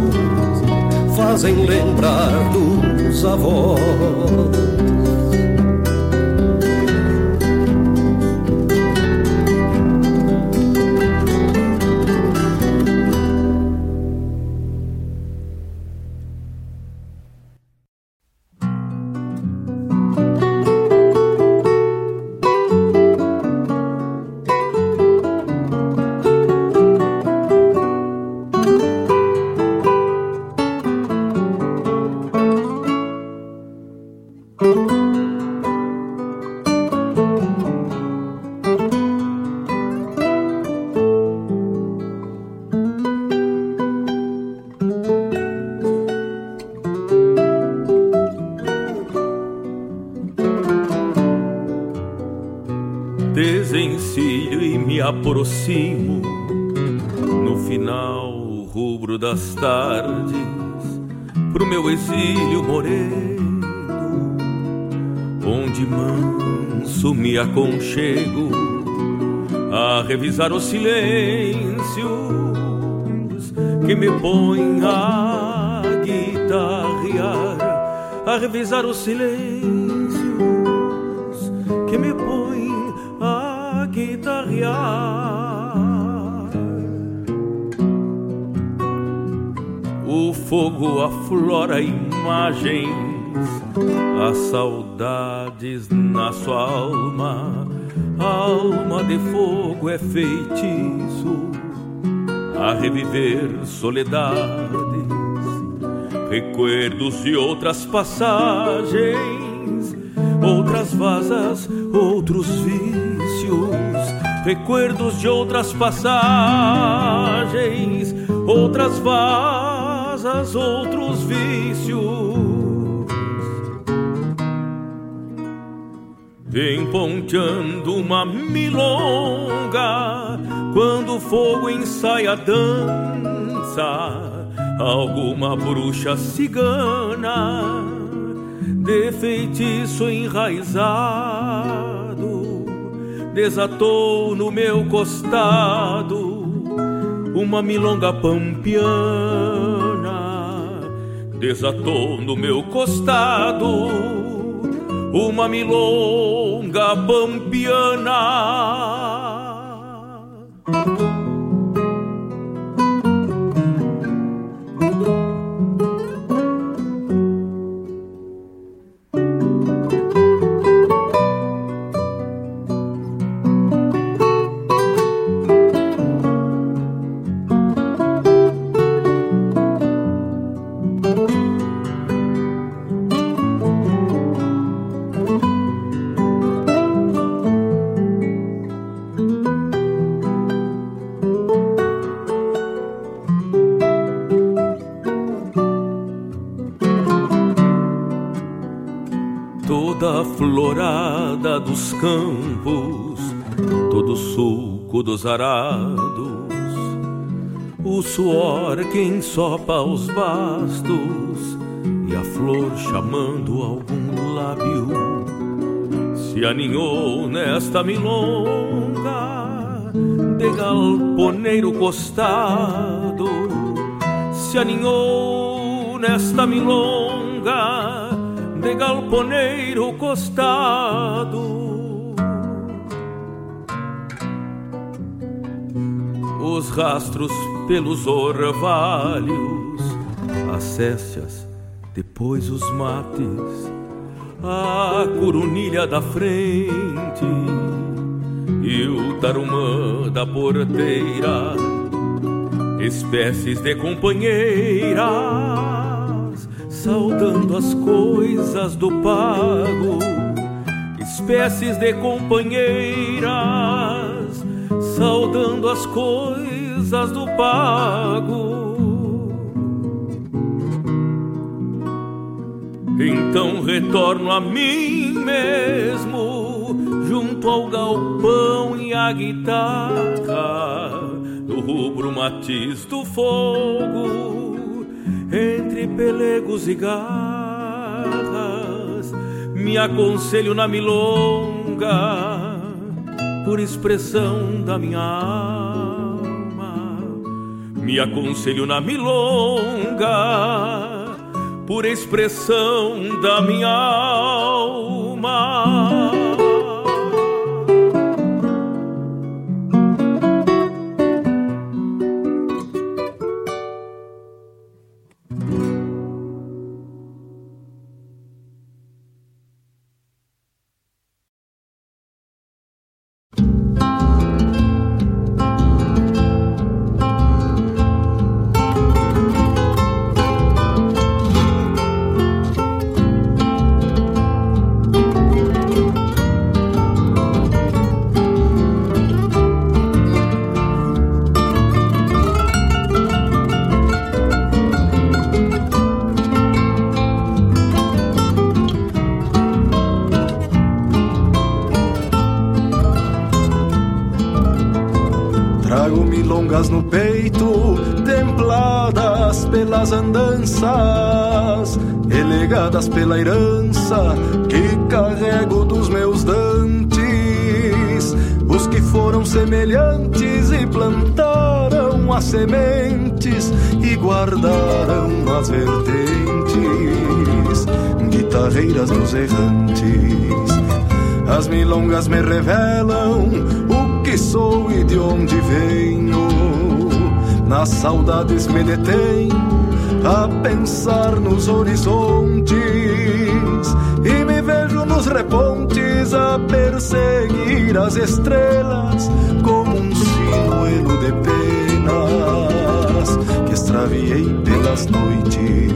fazem lembrar dos avós. Aconchego a revisar os silêncios que me põem a guitarrear, a revisar os silêncios que me põem a guitarrear. O fogo aflora imagens, as saudades de fogo é feitiço a reviver soledades, recuerdos de outras passagens, outras vasas, outros vícios, recuerdos de outras passagens, outras vasas, outros vícios. Vem ponteando uma milonga quando o fogo ensaia a dança. Alguma bruxa cigana de feitiço enraizado desatou no meu costado uma milonga pampiana. Desatou no meu costado uma milonga pampiana. Toda dos arados, o suor que ensopa os bastos e a flor chamando algum lábio se aninhou nesta milonga de galponeiro costado, se aninhou nesta milonga de galponeiro costado. Rastros pelos orvalhos, as céstias, depois os mates, a corunilha da frente e o tarumã da porteira, espécies de companheiras saudando as coisas do pago, espécies de companheiras, saudando as coisas do pago. Então retorno a mim mesmo, junto ao galpão e à guitarra, do rubro matiz do fogo entre pelegos e garras, me aconselho na milonga, por expressão da minha alma. Me aconselho na milonga, por expressão da minha alma. Pela herança que carrego dos meus dantes. Os que foram semelhantes e plantaram as sementes e guardaram as vertentes, guitarreiras dos errantes. As milongas me revelam o que sou e de onde venho. Nas saudades me detém a pensar nos horizontes nos repontes a perseguir as estrelas como um sinuelo de penas que extraviei pelas noites.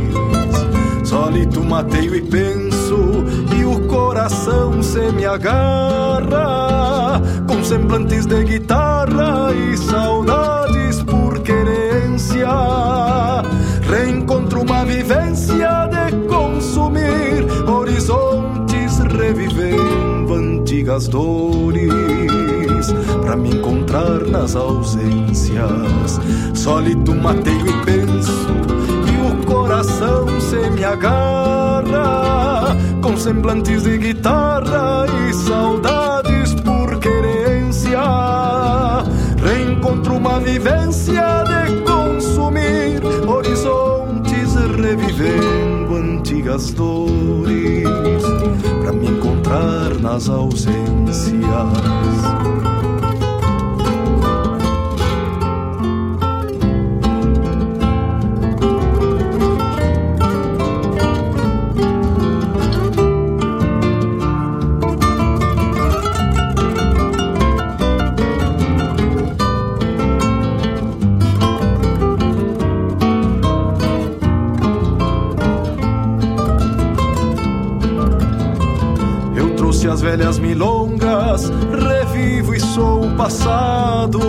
Solito mateio e penso e o coração se me agarra com semblantes de guitarra e saudades por querência. Reencontro uma vivência de consumir antigas dores para me encontrar nas ausências. Sólido mateio e penso e o coração se me agarra com semblantes de guitarra e saudades por querência. Reencontro uma vivência de consumir horizontes, revivendo antigas dores para me encontrar nas ausências. Passado.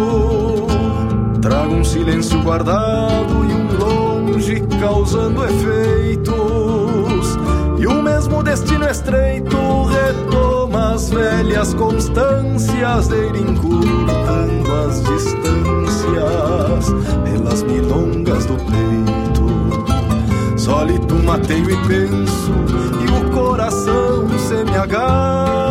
Trago um silêncio guardado e um longe causando efeitos. E o mesmo destino estreito retoma as velhas constâncias de ir encurtando as distâncias pelas milongas do peito. Sólito mateio e penso e o coração se me agarra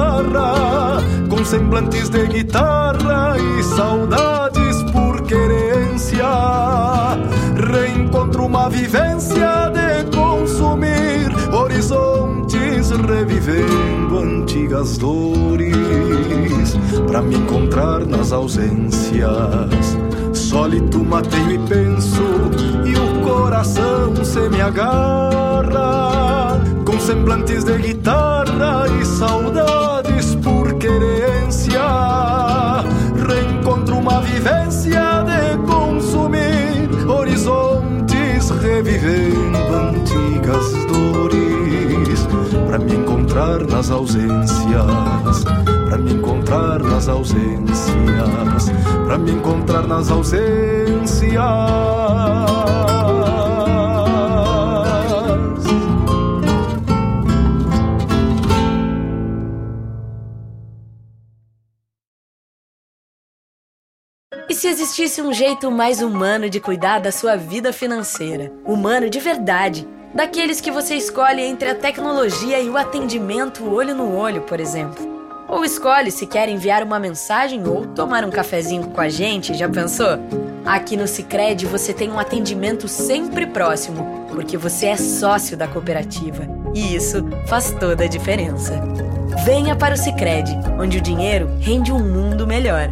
com semblantes de guitarra e saudades por querência. Reencontro uma vivência de consumir horizontes, revivendo antigas dores para me encontrar nas ausências. Sólito mateio e penso e o coração se me agarra com semblantes de guitarra e saudades revivendo antigas dores para me encontrar nas ausências, para me encontrar nas ausências, para me encontrar nas ausências. Um jeito mais humano de cuidar da sua vida financeira? Humano de verdade. Daqueles que você escolhe entre a tecnologia e o atendimento olho no olho, por exemplo. Ou escolhe se quer enviar uma mensagem ou tomar um cafezinho com a gente, já pensou? Aqui no Sicredi você tem um atendimento sempre próximo, porque você é sócio da cooperativa. E isso faz toda a diferença. Venha para o Sicredi, onde o dinheiro rende um mundo melhor.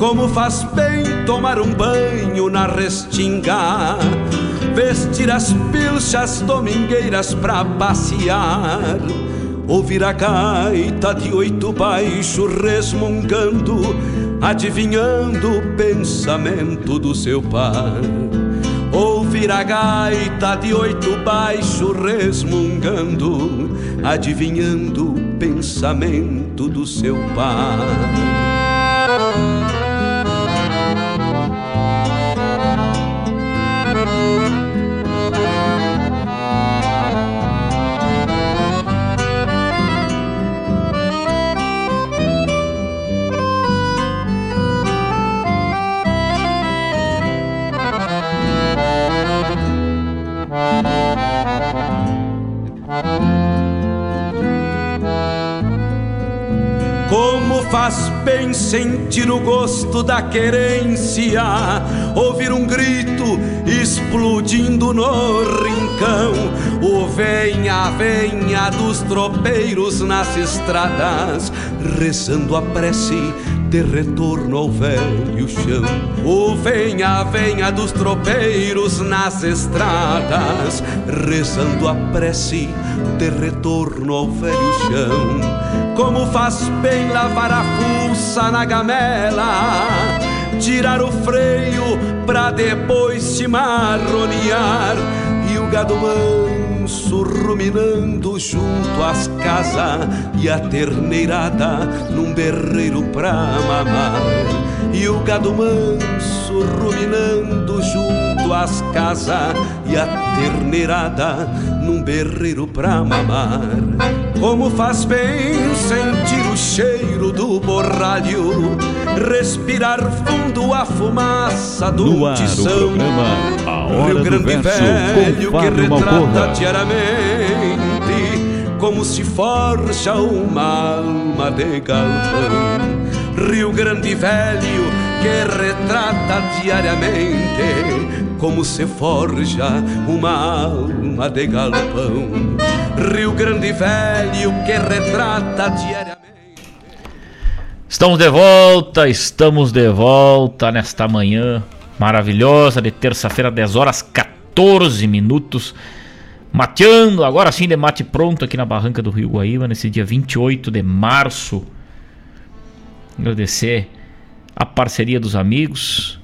Como faz bem tomar um banho na restinga, vestir as pilchas domingueiras pra passear, ouvir a gaita de oito baixo resmungando, adivinhando o pensamento do seu par. Ouvir a gaita de oito baixo resmungando, adivinhando o pensamento do seu pai. Faz bem sentir o gosto da querência, ouvir um grito explodindo no rincão, o venha, venha dos tropeiros nas estradas, rezando a prece de retorno ao velho chão. O venha, venha dos tropeiros nas estradas, rezando a prece de retorno ao velho chão. Como faz bem lavar a fuça na gamela, tirar o freio pra depois se marronear e o gado manso ruminando junto às casas e a terneirada num berreiro pra mamar e o gado manso ruminando junto às casas e a terneirada num berreiro pra mamar como faz bem sentir o cheiro do borralho, respirar fundo a fumaça do No ar, o tição. programa A Hora Rio do Grande Verso, velho que retrata Malcorra. diariamente como se forja uma alma de galpão. Rio Grande velho que retrata diariamente como se forja uma alma de galpão. Rio Grande velho que retrata diariamente. Estamos de volta, estamos de volta nesta manhã maravilhosa de terça-feira, 10 horas 14 minutos. Mateando, agora sim de mate pronto aqui na barranca do Rio Guaíba, nesse dia 28 de março. Agradecer a parceria dos amigos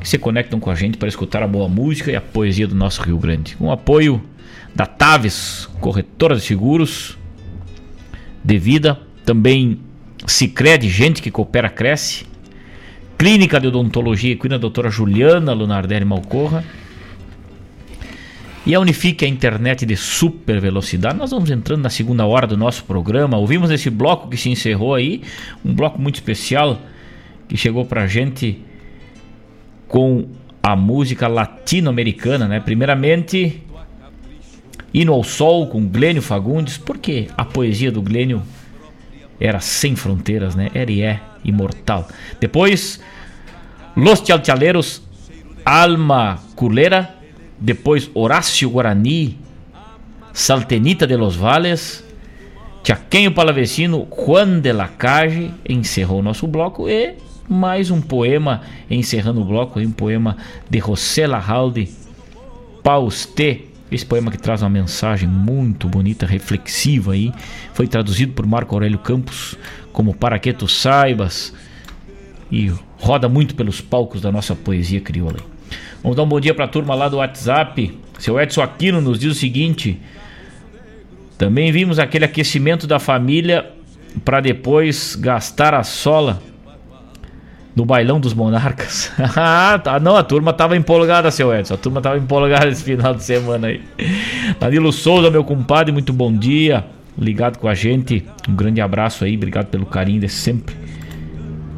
que se conectam com a gente para escutar a boa música e a poesia do nosso Rio Grande. Com o apoio da Taves, corretora de seguros de vida, também Cicred, gente que coopera, cresce. Clínica de Odontologia Equina, doutora Juliana Lunardelli Malcorra. E a Unifique, a internet de super velocidade. Nós vamos entrando na segunda hora do nosso programa. Ouvimos esse bloco que se encerrou aí, um bloco muito especial que chegou pra gente com a música latino-americana, né? Primeiramente, Hino ao Sol com Glênio Fagundes, porque a poesia do Glênio era sem fronteiras, né? Era e é imortal. Depois, Los Chalchaleros, Alma Culera. Depois, Horácio Guarani, Saltenita de los Vales. Chaquenho Palavecino, Juan de la Calle encerrou o nosso bloco e mais um poema encerrando o bloco, um poema de José Larralde, Pausté. Esse poema que traz uma mensagem muito bonita, reflexiva aí, foi traduzido por Marco Aurélio Campos como Para que tu saibas e roda muito pelos palcos da nossa poesia crioula. Vamos dar um bom dia para a turma lá do WhatsApp. Seu Edson Aquino nos diz o seguinte: também vimos aquele aquecimento da família para depois gastar a sola no bailão dos monarcas. ah, tá. Não, a turma tava empolgada, seu Edson. A turma tava empolgada esse final de semana aí. Danilo Souza, meu compadre, muito bom dia. Ligado com a gente. Um grande abraço aí, obrigado pelo carinho de sempre.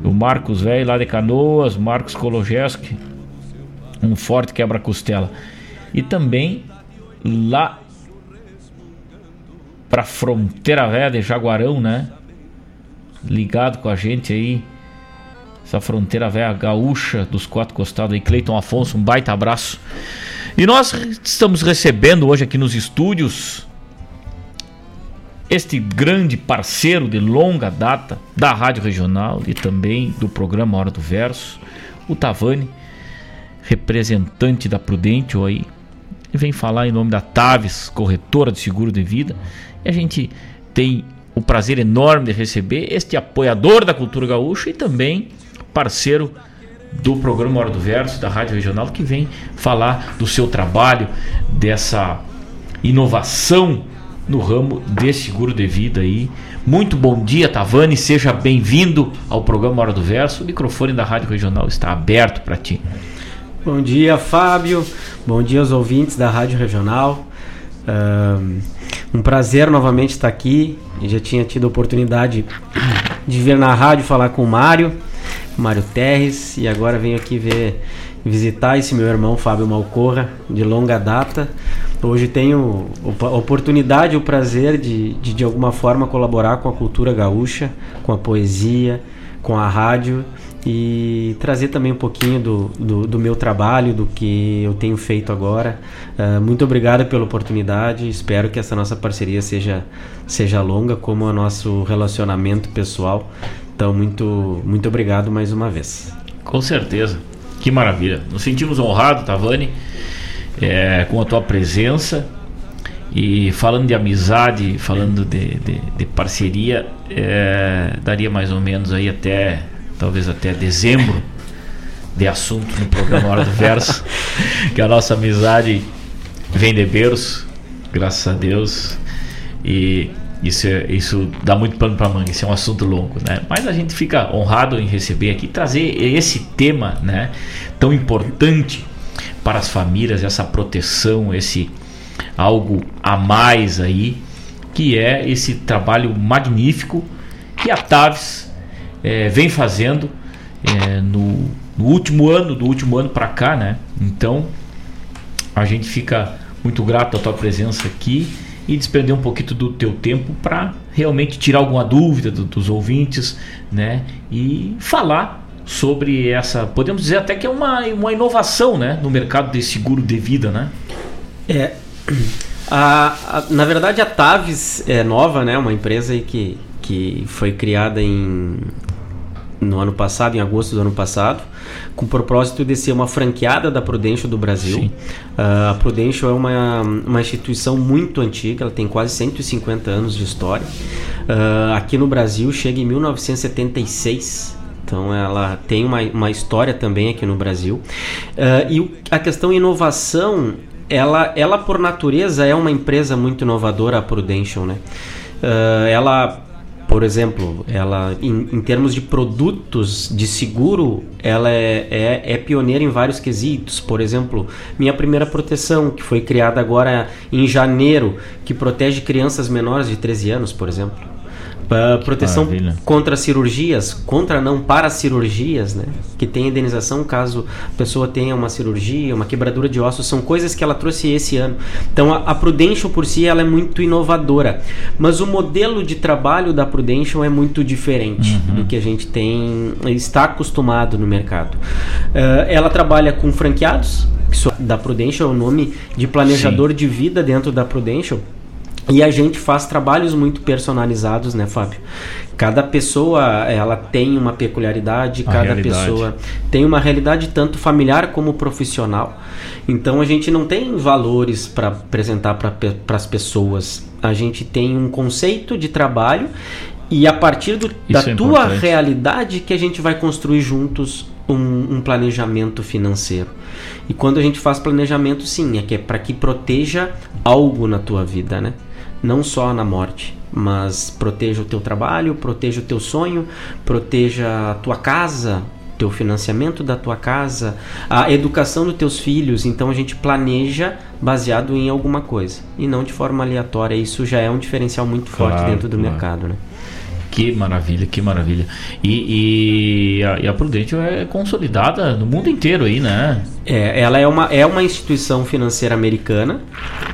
O Marcos Velho lá de Canoas, Marcos Kologeski. Um forte quebra-costela. E também lá pra fronteira velha de Jaguarão, né? Ligado com a gente aí essa fronteira velha gaúcha dos quatro costados aí, Cleiton Afonso, um baita abraço. E nós estamos recebendo hoje aqui nos estúdios este grande parceiro de longa data da Rádio Regional e também do programa Hora do Verso, o Tavani, representante da Prudente aí, vem falar em nome da Taves, corretora de seguro de vida. E a gente tem o prazer enorme de receber este apoiador da cultura gaúcha e também parceiro do programa Hora do Verso, da Rádio Regional, que vem falar do seu trabalho, dessa inovação no ramo de seguro de vida aí. Muito bom dia, Tavani, seja bem-vindo ao programa Hora do Verso. O microfone da Rádio Regional está aberto para ti. Bom dia, Fábio. Bom dia aos ouvintes da Rádio Regional. Um prazer novamente estar aqui. Eu já tinha tido a oportunidade de vir na rádio falar com o Mário. Mário Terres, e agora venho aqui ver visitar esse meu irmão Fábio Malcorra, de longa data. Hoje tenho a oportunidade, o prazer de, de, de alguma forma colaborar com a cultura gaúcha, com a poesia, com a rádio e trazer também um pouquinho do, do, do, meu trabalho, do que eu tenho feito agora. Uh, muito obrigado pela oportunidade, espero que essa nossa parceria seja, seja longa, como o nosso relacionamento pessoal. Então, muito, muito obrigado mais uma vez. Com certeza. Que maravilha. Nos sentimos honrados, Tavani, é, com a tua presença. E falando de amizade, falando de, de, de parceria, é, daria mais ou menos aí até, talvez até dezembro, de assunto no programa Hora do Verso. que a nossa amizade vem de berço, graças a Deus. E isso, é, isso dá muito pano para manga, isso é um assunto longo, né? Mas a gente fica honrado em receber aqui, trazer esse tema, né? Tão importante para as famílias, essa proteção, esse algo a mais aí, que é esse trabalho magnífico que a Taves é, vem fazendo é, no, no, último ano, do último ano para cá, né? Então a gente fica muito grato à tua presença aqui e desprender um pouquinho do teu tempo para realmente tirar alguma dúvida do, dos ouvintes, né? E falar sobre essa, podemos dizer até que é uma, uma inovação, né, no mercado de seguro de vida, né? É, a, a, na verdade a Taves é nova, né? Uma empresa que, que foi criada em no ano passado, em agosto do ano passado, com o propósito de ser uma franqueada da Prudential do Brasil. Uh, a Prudential é uma, uma instituição muito antiga, ela tem quase 150 anos de história. Uh, aqui no Brasil chega em 1976. Então ela tem uma, uma história também aqui no Brasil. Uh, e a questão inovação, ela, ela por natureza é uma empresa muito inovadora, a Prudential, né? ela por exemplo, ela em, em, termos de produtos de seguro, ela é, é, é, pioneira em vários quesitos. Por exemplo, minha primeira proteção, que foi criada agora em janeiro, que protege crianças menores de 13 anos, por exemplo. Uh, proteção Maravilha. contra cirurgias, contra não para cirurgias, né? Que tem indenização caso a pessoa tenha uma cirurgia, uma quebradura de ossos, são coisas que ela trouxe esse ano. Então a, a Prudential por si ela é muito inovadora, mas o modelo de trabalho da Prudential é muito diferente uhum. do que a gente tem está acostumado no mercado. Uh, ela trabalha com franqueados, da Prudential é o nome de planejador Sim. de vida dentro da Prudential e a gente faz trabalhos muito personalizados, né, Fábio? Cada pessoa ela tem uma peculiaridade, a cada realidade. pessoa tem uma realidade tanto familiar como profissional. Então a gente não tem valores para apresentar para as pessoas. A gente tem um conceito de trabalho e a partir do, da é tua importante. realidade que a gente vai construir juntos um, um, planejamento financeiro. E quando a gente faz planejamento, sim, é que é para que proteja algo na tua vida, né? Não só na morte, mas proteja o teu trabalho, proteja o teu sonho, proteja a tua casa, teu financiamento da tua casa, a educação dos teus filhos. Então a gente planeja baseado em alguma coisa e não de forma aleatória. Isso já é um diferencial muito forte Claro, dentro do claro. mercado, né? Que maravilha, que maravilha. E, e a, e a Prudential é consolidada no mundo inteiro aí, né? É, ela é uma, é uma instituição financeira americana,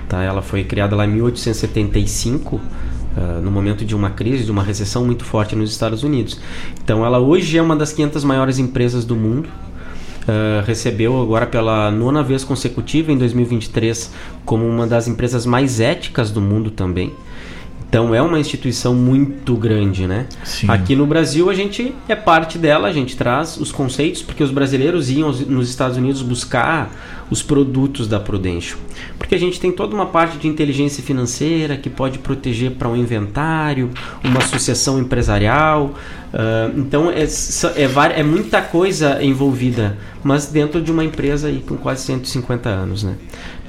tá? Ela foi criada lá em 1875, ah, no momento de uma crise, de uma recessão muito forte nos Estados Unidos. Então, ela hoje é uma das 500 maiores empresas do mundo. Ah, recebeu agora pela nona vez consecutiva em 2023 como uma das empresas mais éticas do mundo também. Então é uma instituição muito grande, né? Sim. Aqui no Brasil a gente é parte dela, a gente traz os conceitos, porque os brasileiros iam nos Estados Unidos buscar os produtos da Prudential. Porque a gente tem toda uma parte de inteligência financeira que pode proteger para um inventário, uma sucessão empresarial. ah, então é, é, é muita coisa envolvida, mas dentro de uma empresa aí com quase 150 anos, né?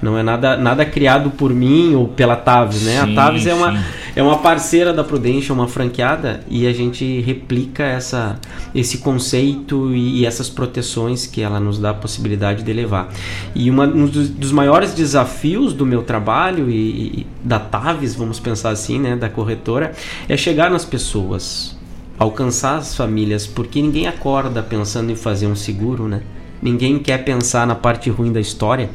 Não é nada, nada criado por mim ou pela Tavis, né? Sim, a Tavis é uma, é uma parceira da Prudential, uma franqueada, e a gente replica essa, esse conceito e, e essas proteções que ela nos dá a possibilidade de levar. E uma, um dos, dos maiores desafios do meu trabalho e, e da Tavis, vamos pensar assim, né, da corretora, é chegar nas pessoas, alcançar as famílias, porque ninguém acorda pensando em fazer um seguro, né? Ninguém quer pensar na parte ruim da história.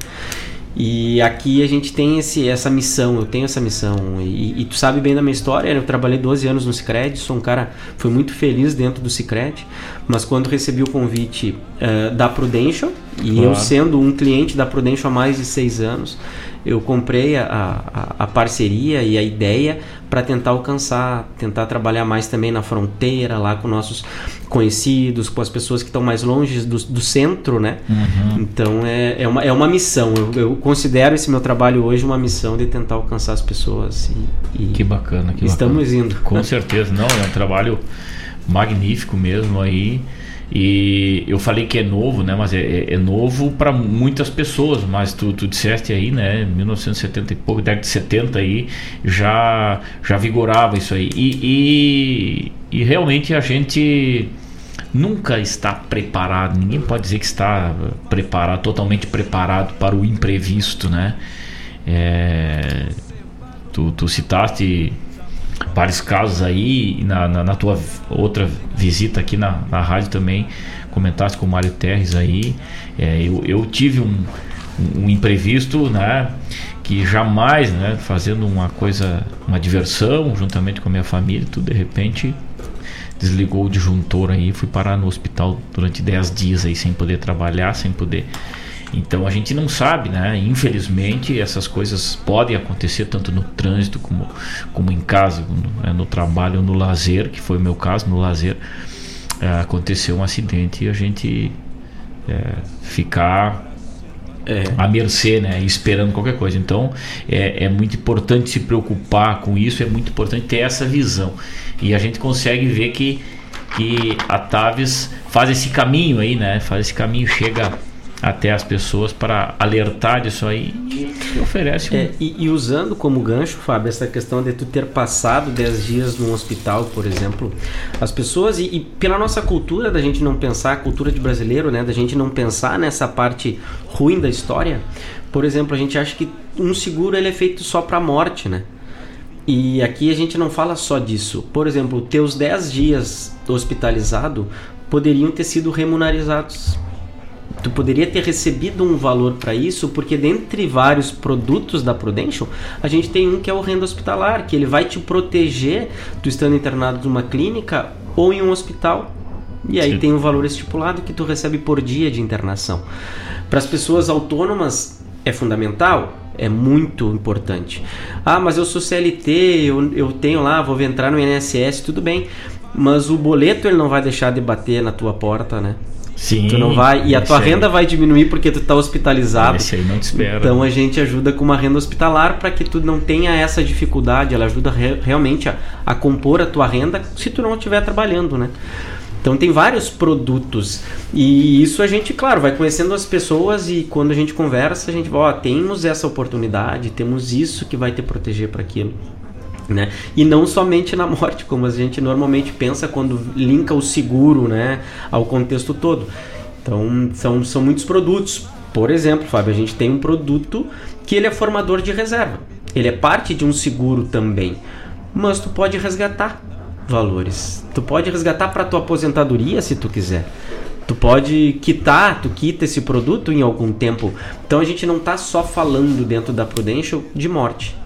E aqui a gente tem esse, essa missão, eu tenho essa missão. E, e tu sabe bem da minha história, eu trabalhei 12 anos no Cicred, sou um cara, fui muito feliz dentro do Cicred, mas quando recebi o convite eh, da Prudential, e Claro. eu sendo um cliente da Prudential há mais de seis anos, eu comprei a, a, a parceria e a ideia para tentar alcançar, tentar trabalhar mais também na fronteira, lá com nossos conhecidos, com as pessoas que estão mais longe do, do centro, né? Uhum. Então é, é, uma, é uma missão. Eu, eu considero esse meu trabalho hoje uma missão de tentar alcançar as pessoas. E, e Que bacana, que estamos bacana. indo. Com certeza, não, é um trabalho magnífico mesmo aí. E eu falei que é novo, né? Mas é, é- é novo para muitas pessoas. Mas tu, tu disseste aí, né? 1970 e pouco, década de 70 aí, já, já vigorava isso aí. E, e, e realmente a gente nunca está preparado. Ninguém pode dizer que está preparado, totalmente preparado para o imprevisto, né? É, tu, tu citaste vários casos aí na, na, na tua outra visita aqui na, na rádio também comentaste com o Mário Terres aí É, eu, eu tive um, um imprevisto né que jamais né fazendo uma coisa uma diversão juntamente com a minha família tudo de repente desligou o disjuntor aí fui parar no hospital durante 10 dias aí sem poder trabalhar sem poder então a gente não sabe, né? Infelizmente essas coisas podem acontecer tanto no trânsito como, como em casa, no, né? no trabalho, no lazer, que foi o meu caso, no lazer. É, aconteceu um acidente e a gente é, ficar à mercê, né? Esperando qualquer coisa. Então é, é muito importante se preocupar com isso, é muito importante ter essa visão. E a gente consegue ver que, que a Taves faz esse caminho aí, né? Faz esse caminho, chega até as pessoas para alertar disso aí e oferece um. É, e, e usando como gancho, Fábio, essa questão de tu ter passado 10 dias num hospital, por exemplo, as pessoas, e, e pela nossa cultura da gente não pensar, a cultura de brasileiro, né, da gente não pensar nessa parte ruim da história, por exemplo, a gente acha que um seguro ele é feito só para morte, né? E aqui a gente não fala só disso. Por exemplo, teus 10 dias hospitalizado poderiam ter sido remunerizados tu poderia ter recebido um valor para isso, porque dentre vários produtos da Prudential, a gente tem um que é o renda hospitalar, que ele vai te proteger tu estando internado numa clínica ou em um hospital. E aí Sim. tem um valor estipulado que tu recebe por dia de internação. Para as pessoas autônomas é fundamental, é muito importante. Ah, mas eu sou CLT, eu, eu tenho lá, vou entrar no INSS, tudo bem. Mas o boleto ele não vai deixar de bater na tua porta, né? Sim. Tu não vai e a tua aí- renda vai diminuir porque tu tá hospitalizado. Esse aí não te espera. Então a gente ajuda com uma renda hospitalar para que tu não tenha essa dificuldade. Ela ajuda re- realmente a, a compor a tua renda se tu não estiver trabalhando, né? Então tem vários produtos e isso a gente, claro, vai conhecendo as pessoas e quando a gente conversa a gente vai, ó, temos essa oportunidade, temos isso que vai te proteger para aquilo. Né? E não somente na morte, como a gente normalmente pensa quando linka o seguro né, ao contexto todo. Então, são, são muitos produtos. Por exemplo, Fábio, a gente tem um produto que ele é formador de reserva. Ele é parte de um seguro também. Mas tu pode resgatar valores. Tu pode resgatar para tua aposentadoria se tu quiser. Tu pode quitar, tu quita esse produto em algum tempo. Então a gente não está só falando dentro da Prudential de morte.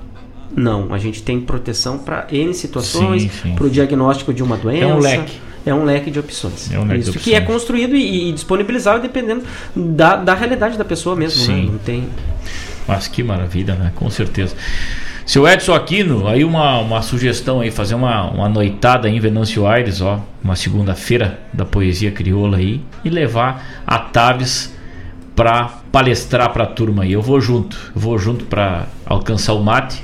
Não, a gente tem proteção para N situações, para o diagnóstico de uma doença. É um leque. É um leque de opções. É um leque Isso de que é opções. construído e, e disponibilizado dependendo da, da realidade da pessoa mesmo, né? Sim. Não tem. Mas que maravilha, né? Com certeza. Seu Edson Aquino, aí uma, uma sugestão aí, fazer uma, uma noitada em Venâncio Aires, ó, uma segunda-feira da poesia crioula aí, e levar a Taves para palestrar para a turma aí. Eu vou junto, eu vou junto para alcançar o mate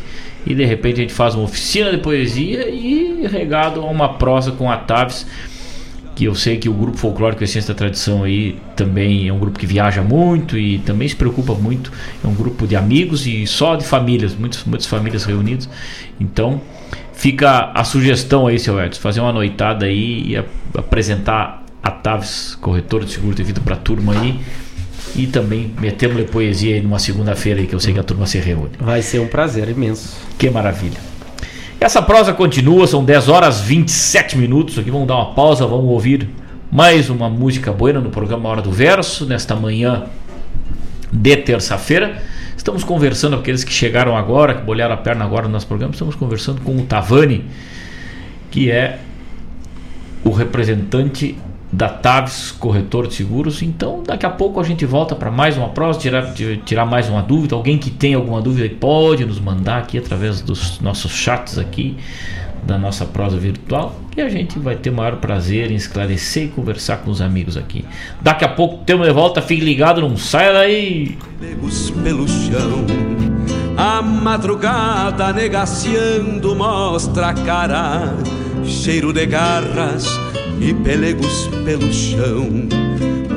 e de repente a gente faz uma oficina de poesia e regado a uma prosa com a Taves que eu sei que o grupo folclórico Essência da Tradição aí também é um grupo que viaja muito e também se preocupa muito. É um grupo de amigos e só de famílias, muitas, muitas famílias reunidas. Então fica a sugestão aí, seu Edson, fazer uma noitada aí e apresentar a Taves, corretor de seguro de vida para a turma aí. E também metemos poesia aí numa segunda-feira que eu sei que a turma se reúne. Vai ser um prazer imenso. Que maravilha. Essa prosa continua, são 10 horas 27 minutos. Aqui vamos dar uma pausa, vamos ouvir mais uma música boa no programa Hora do Verso, nesta manhã de terça-feira. Estamos conversando com aqueles que chegaram agora, que bolharam a perna agora no nosso programa. Estamos conversando com o Tavani, que é o representante da Taves Corretor de Seguros. Então, daqui a pouco a gente volta para mais uma prosa, tirar, ti- tirar mais uma dúvida. Alguém que tem alguma dúvida pode nos mandar aqui através dos nossos chats aqui da nossa prosa virtual e a gente vai ter o maior prazer em esclarecer e conversar com os amigos aqui. Daqui a pouco temos de volta, fique ligado, não saia daí. Pelo chão. A madrugada negaciando mostra a cara, cheiro de garras e pelegos pelo chão.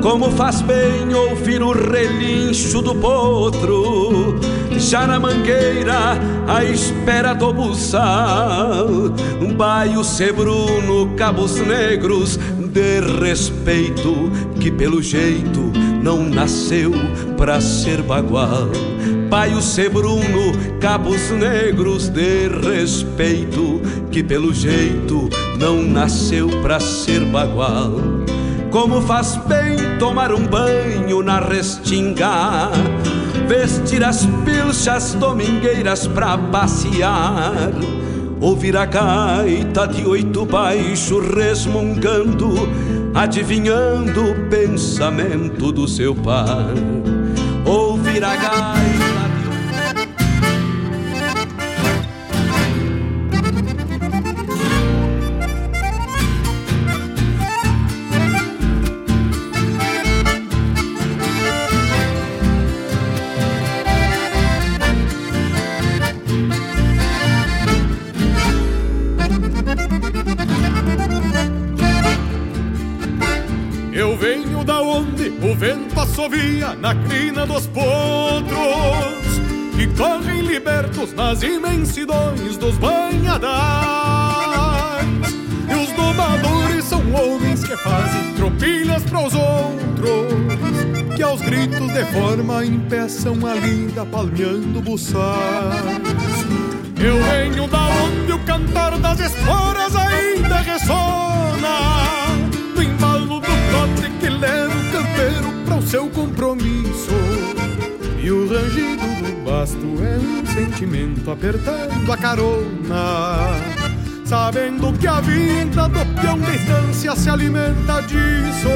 Como faz bem ouvir o relincho do potro, já na mangueira à espera do buçal. Baio Sebruno, cabos negros de respeito, que pelo jeito não nasceu pra ser bagual. Baio Sebruno, cabos negros de respeito, que pelo jeito não nasceu pra ser bagual. Como faz bem tomar um banho na restinga, vestir as pilchas domingueiras pra passear, ouvir a gaita de oito baixo resmungando, adivinhando o pensamento do seu par. Ouvir a gaita Da onde o vento assovia na crina dos potros que correm libertos nas imensidões dos banhadais. E os domadores são homens que fazem tropilhas para os outros, que aos gritos de forma impeçam a lida palmeando buçais. Eu venho da onde o cantar das esporas ainda ressona trote que leva o campeiro para o seu compromisso. E o rangido do basto é um sentimento apertando a carona. Sabendo que a vida do peão de estância se alimenta disso.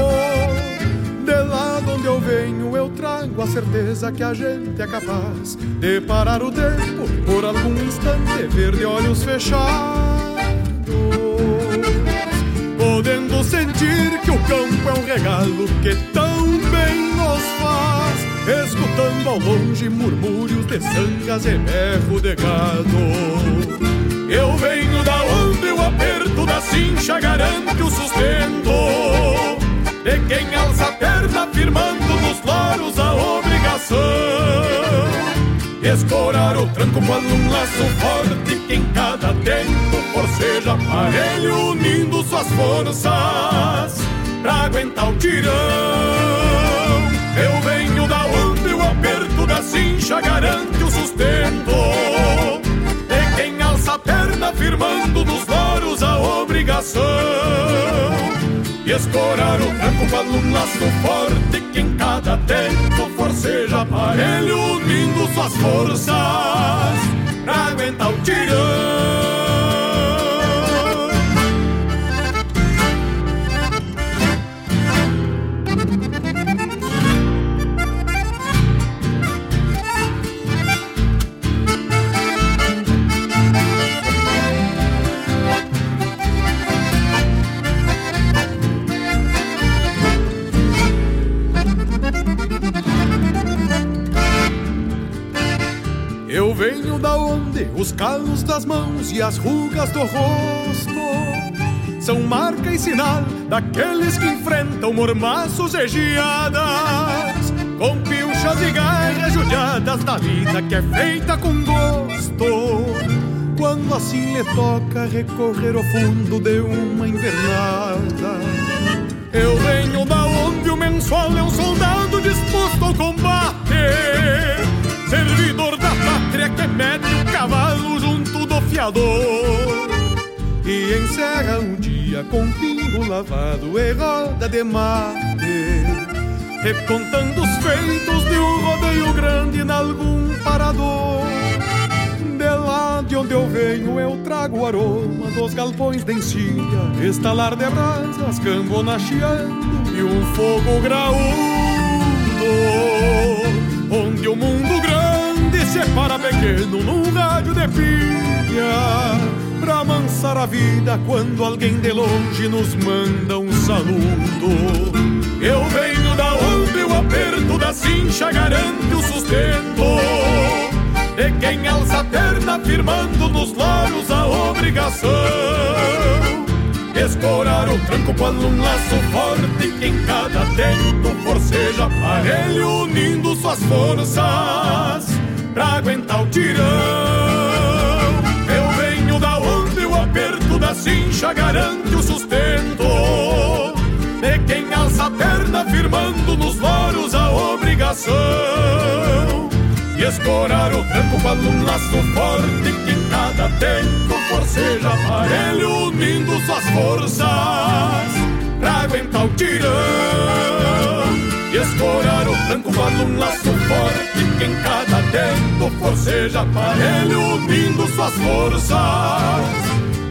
De lá de onde eu venho, eu trago a certeza que a gente é capaz de parar o tempo por algum instante, ver de olhos fechados sentir que o campo é um regalo que tão bem nos faz, escutando ao longe murmúrios de sangas e berro de gado. Eu venho da onde o aperto da cincha garante o sustento de quem alça a perna firmando nos loros a obrigação. Escorar o tranco quando um laço forte que em cada tempo forceja aparelho unindo suas forças pra aguentar o tirão. Eu venho da onde o aperto da cincha garante o sustento de quem alça a perna firmando nos loros a obrigação. E escorar o tranco quando um laço forte que em cada tempo forceja aparelho unindo suas forças pra aguentar o tirão. Da onde os calos das mãos e as rugas do rosto são marca e sinal daqueles que enfrentam mormaços e geadas, com pilchas e garras judiadas da vida que é feita com gosto. Quando assim lhe toca recorrer ao fundo de uma invernada, eu venho da onde o mensual é um soldado disposto ao combate. Servidor que mete o cavalo junto do fiador E encerra um dia com pingo lavado e roda de mate. Recontando os feitos de um rodeio grande em algum parador. De lá de onde eu venho eu trago o aroma dos galpões de encilha Estalar de brasas, cambona chiando e um fogo graúdo Onde o mundo grande separa pequeno num rádio de pilha Pra amansar a vida quando alguém de longe nos manda um saludo. Eu venho da onde o aperto da cincha garante o sustento De quem alça a perna firmando nos loros a obrigação Escorar o tranco quando um laço forte que em cada tempo forceja aparelho unindo suas forças pra aguentar o tirão. Eu venho da onde o aperto da cincha garante o sustento de quem alça a perna firmando nos loros a obrigação. E escorar o tranco quando um laço forte que em cada tempo forceja aparelho unindo suas forças pra aguentar o tirão. E escorar o tranco quando um laço forte que em cada tempo forceja aparelho unindo suas forças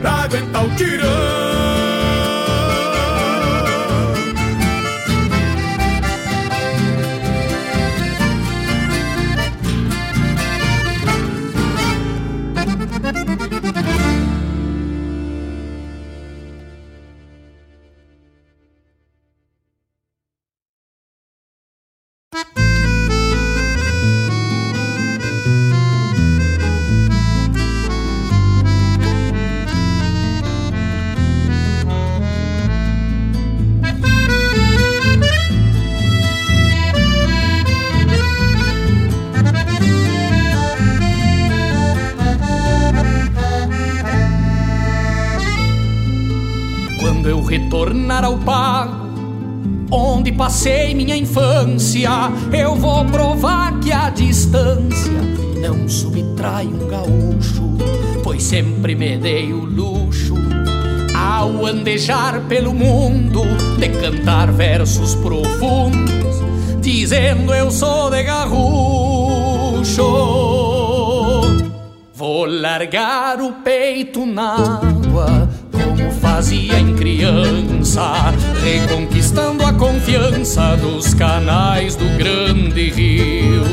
pra aguentar o tirão. Onde passei minha infância, eu vou provar que a distância não subtrai um gaúcho, pois sempre me dei o luxo ao andejar pelo mundo de cantar versos profundos, dizendo eu sou de garrucho. Vou largar o peito na água como fazia em criança, a dos canais do grande rio.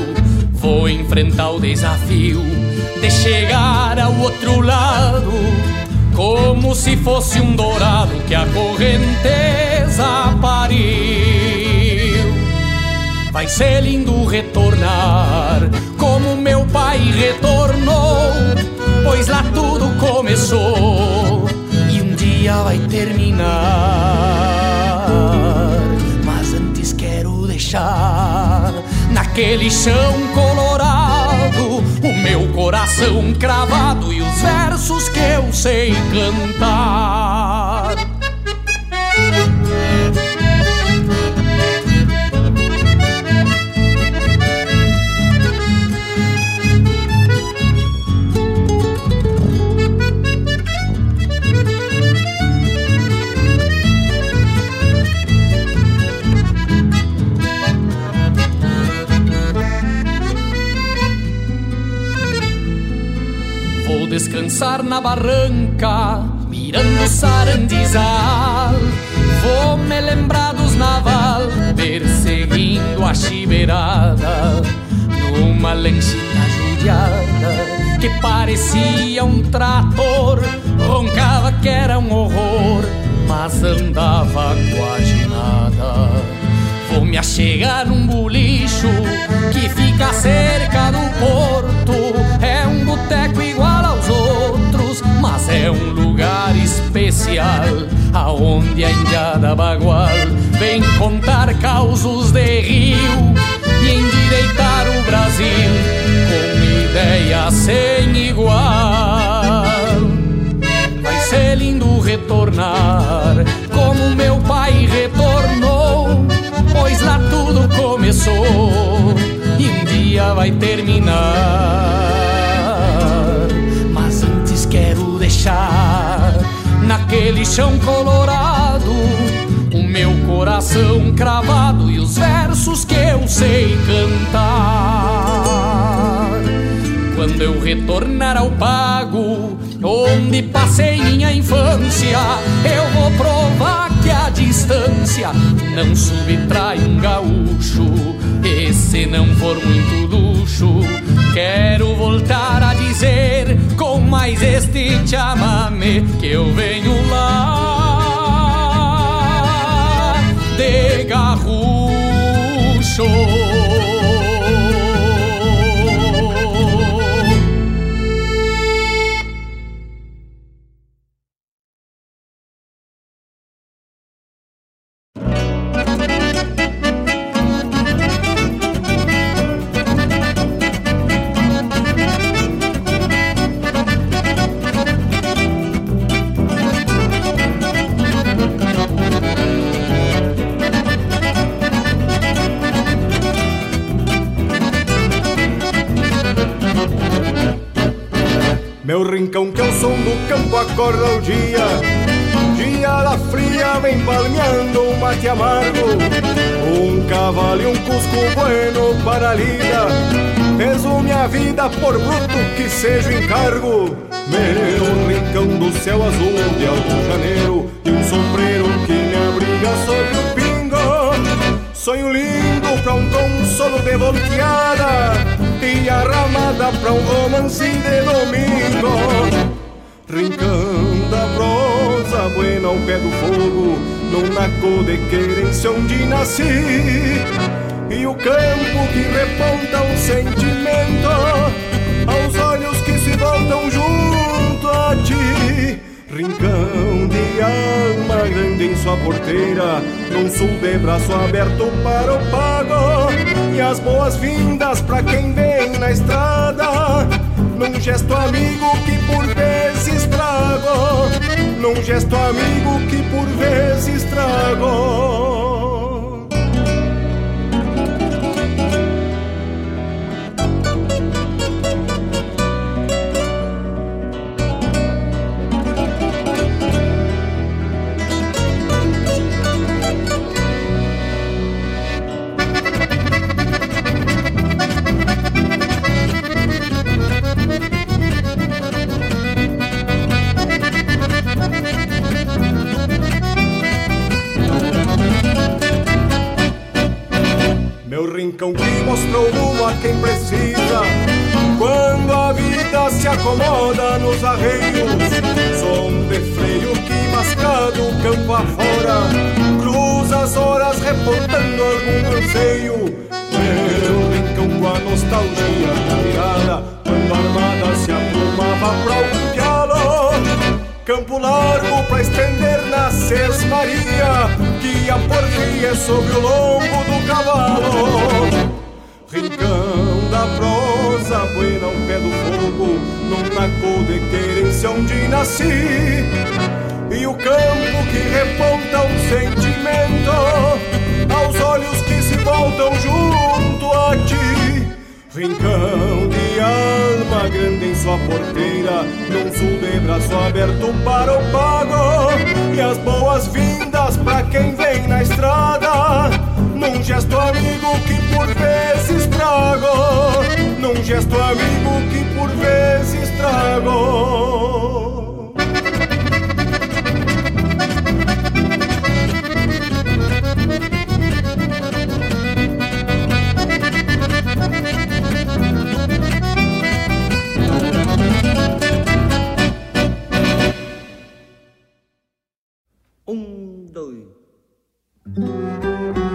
Vou enfrentar o desafio de chegar ao outro lado, como se fosse um dourado que a correnteza pariu. Vai ser lindo retornar como meu pai retornou, pois lá tudo começou e um dia vai terminar. Deixar naquele chão colorado meu coração cravado e os versos que eu sei cantar. Descansar na barranca, mirando sarandizal. Vou me lembrar dos naval, perseguindo a chibeirada, numa lanchita judiada que parecia um trator. Roncava que era um horror, mas andava quase nada. Vou me achegar num bolicho que fica cerca do porto. É um boteco é um lugar especial. Aonde a indiada bagual vem contar causos de rio e endireitar o Brasil com ideia sem igual. Vai ser lindo retornar como meu pai retornou pois lá tudo começou e um dia vai terminar. Deixar naquele chão colorado o meu coração cravado e os versos que eu sei cantar. Quando eu retornar ao pago, onde passei minha infância, eu vou provar que a distância não subtrai um gaúcho. E se não for muito luxo, quero voltar a dizer mais este chamame que eu venho lá Meu rincão que é o som do campo acorda o dia. Dia da fria vem palmeando um mate amargo. Um cavalo e um cusco bueno para a lida. Resume a vida por bruto que seja o encargo. Meu rincão do céu azul de alto janeiro. E um sombreiro que me abriga sobre o pingo. Sonho lindo pra um consolo de volteada E arramada pra um romance de domingo. Rincão da prosa buena ao pé do fogo Num naco de querência onde nasci. E o campo que reponta um sentimento Aos olhos que se voltam junto a ti. Rincão de alma grande em sua porteira Num sul de braço aberto para o pago. E as boas-vindas pra quem vem na estrada Num gesto amigo que por vezes trago Num gesto amigo que por vezes trago Meu rincão que mostrou rumo a quem precisa. Quando a vida se acomoda nos arreios Som de freio que mascado campo afora. Cruza as horas reportando algum anseio. Meu rincão com a nostalgia da mirada Quando a armada se aprumava pra diálogo Campo largo pra estender na sesmaria Que a porfia sobre o lombo do cavalo Rincão da prosa buena ao pé do fogo, num taco de querência onde nasci. E o campo que reponta um sentimento, aos olhos que se voltam junto a ti. Rincão de alma grande em sua porteira, num sul de braço aberto para o pago. E as boas-vindas para quem vem na estrada, num gesto amigo que por vezes trago, num gesto amigo que por vezes trago. E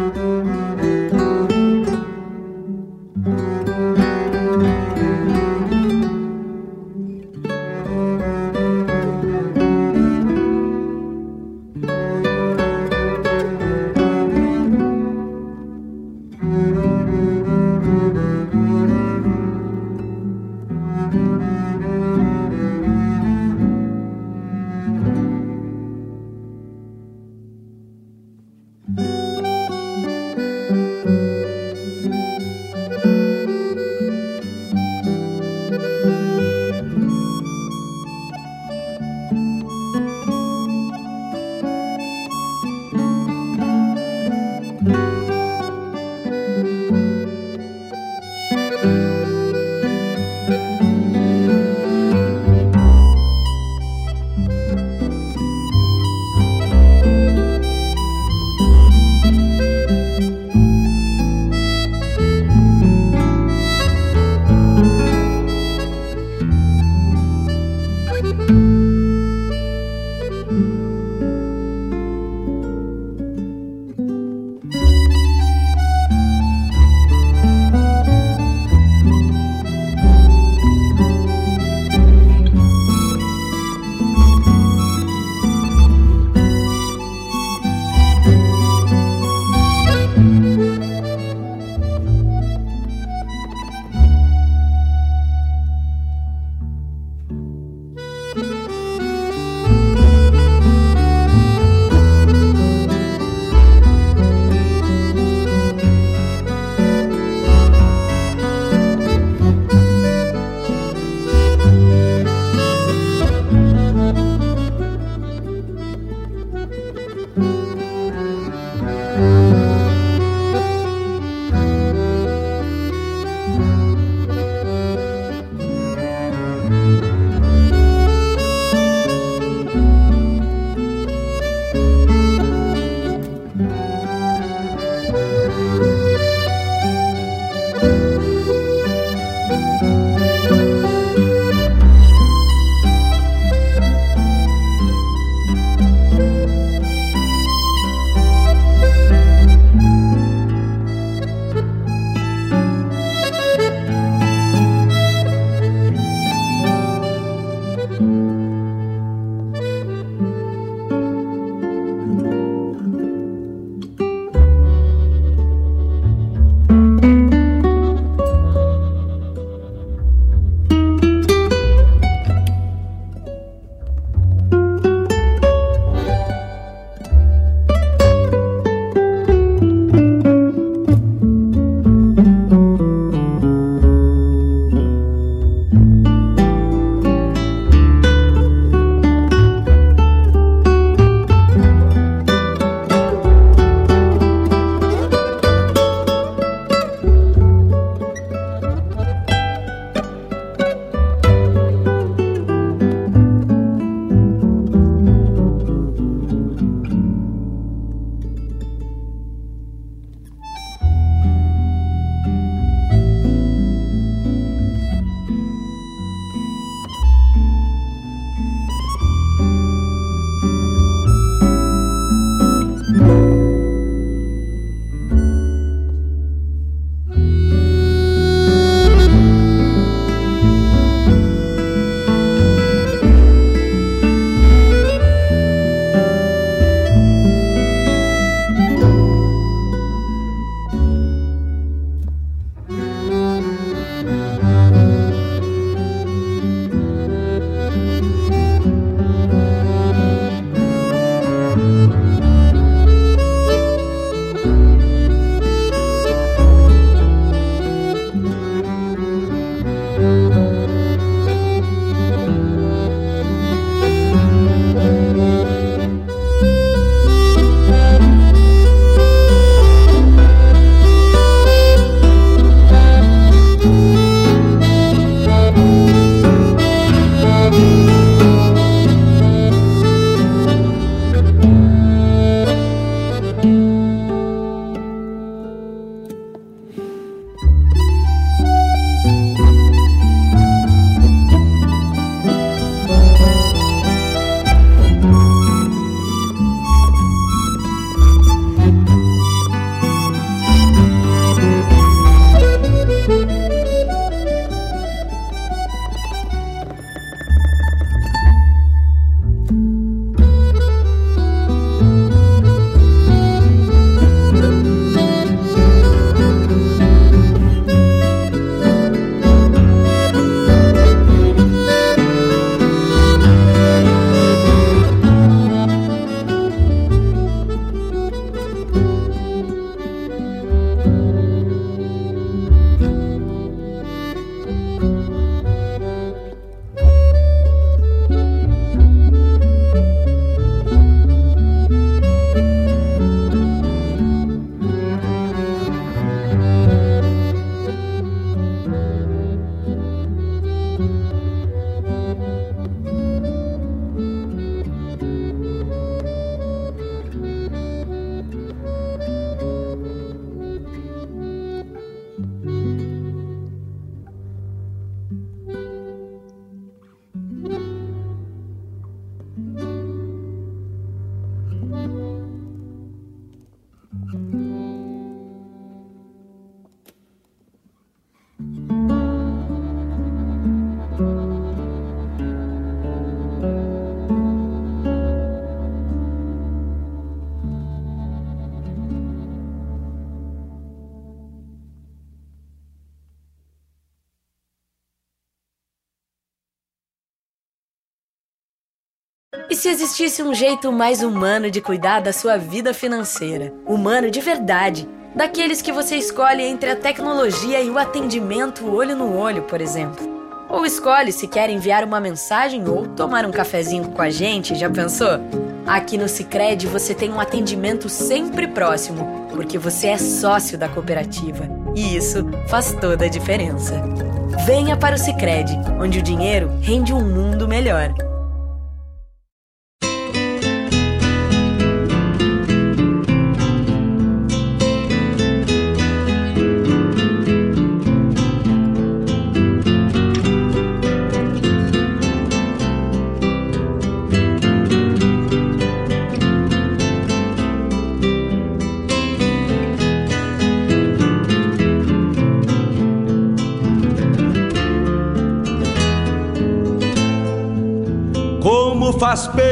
existisse um jeito mais humano de cuidar da sua vida financeira? Humano de verdade. Daqueles que você escolhe entre a tecnologia e o atendimento olho no olho, por exemplo. Ou escolhe se quer enviar uma mensagem ou tomar um cafezinho com a gente, já pensou? Aqui no Sicredi você tem um atendimento sempre próximo, porque você é sócio da cooperativa. E isso faz toda a diferença. Venha para o Sicredi, onde o dinheiro rende um mundo melhor.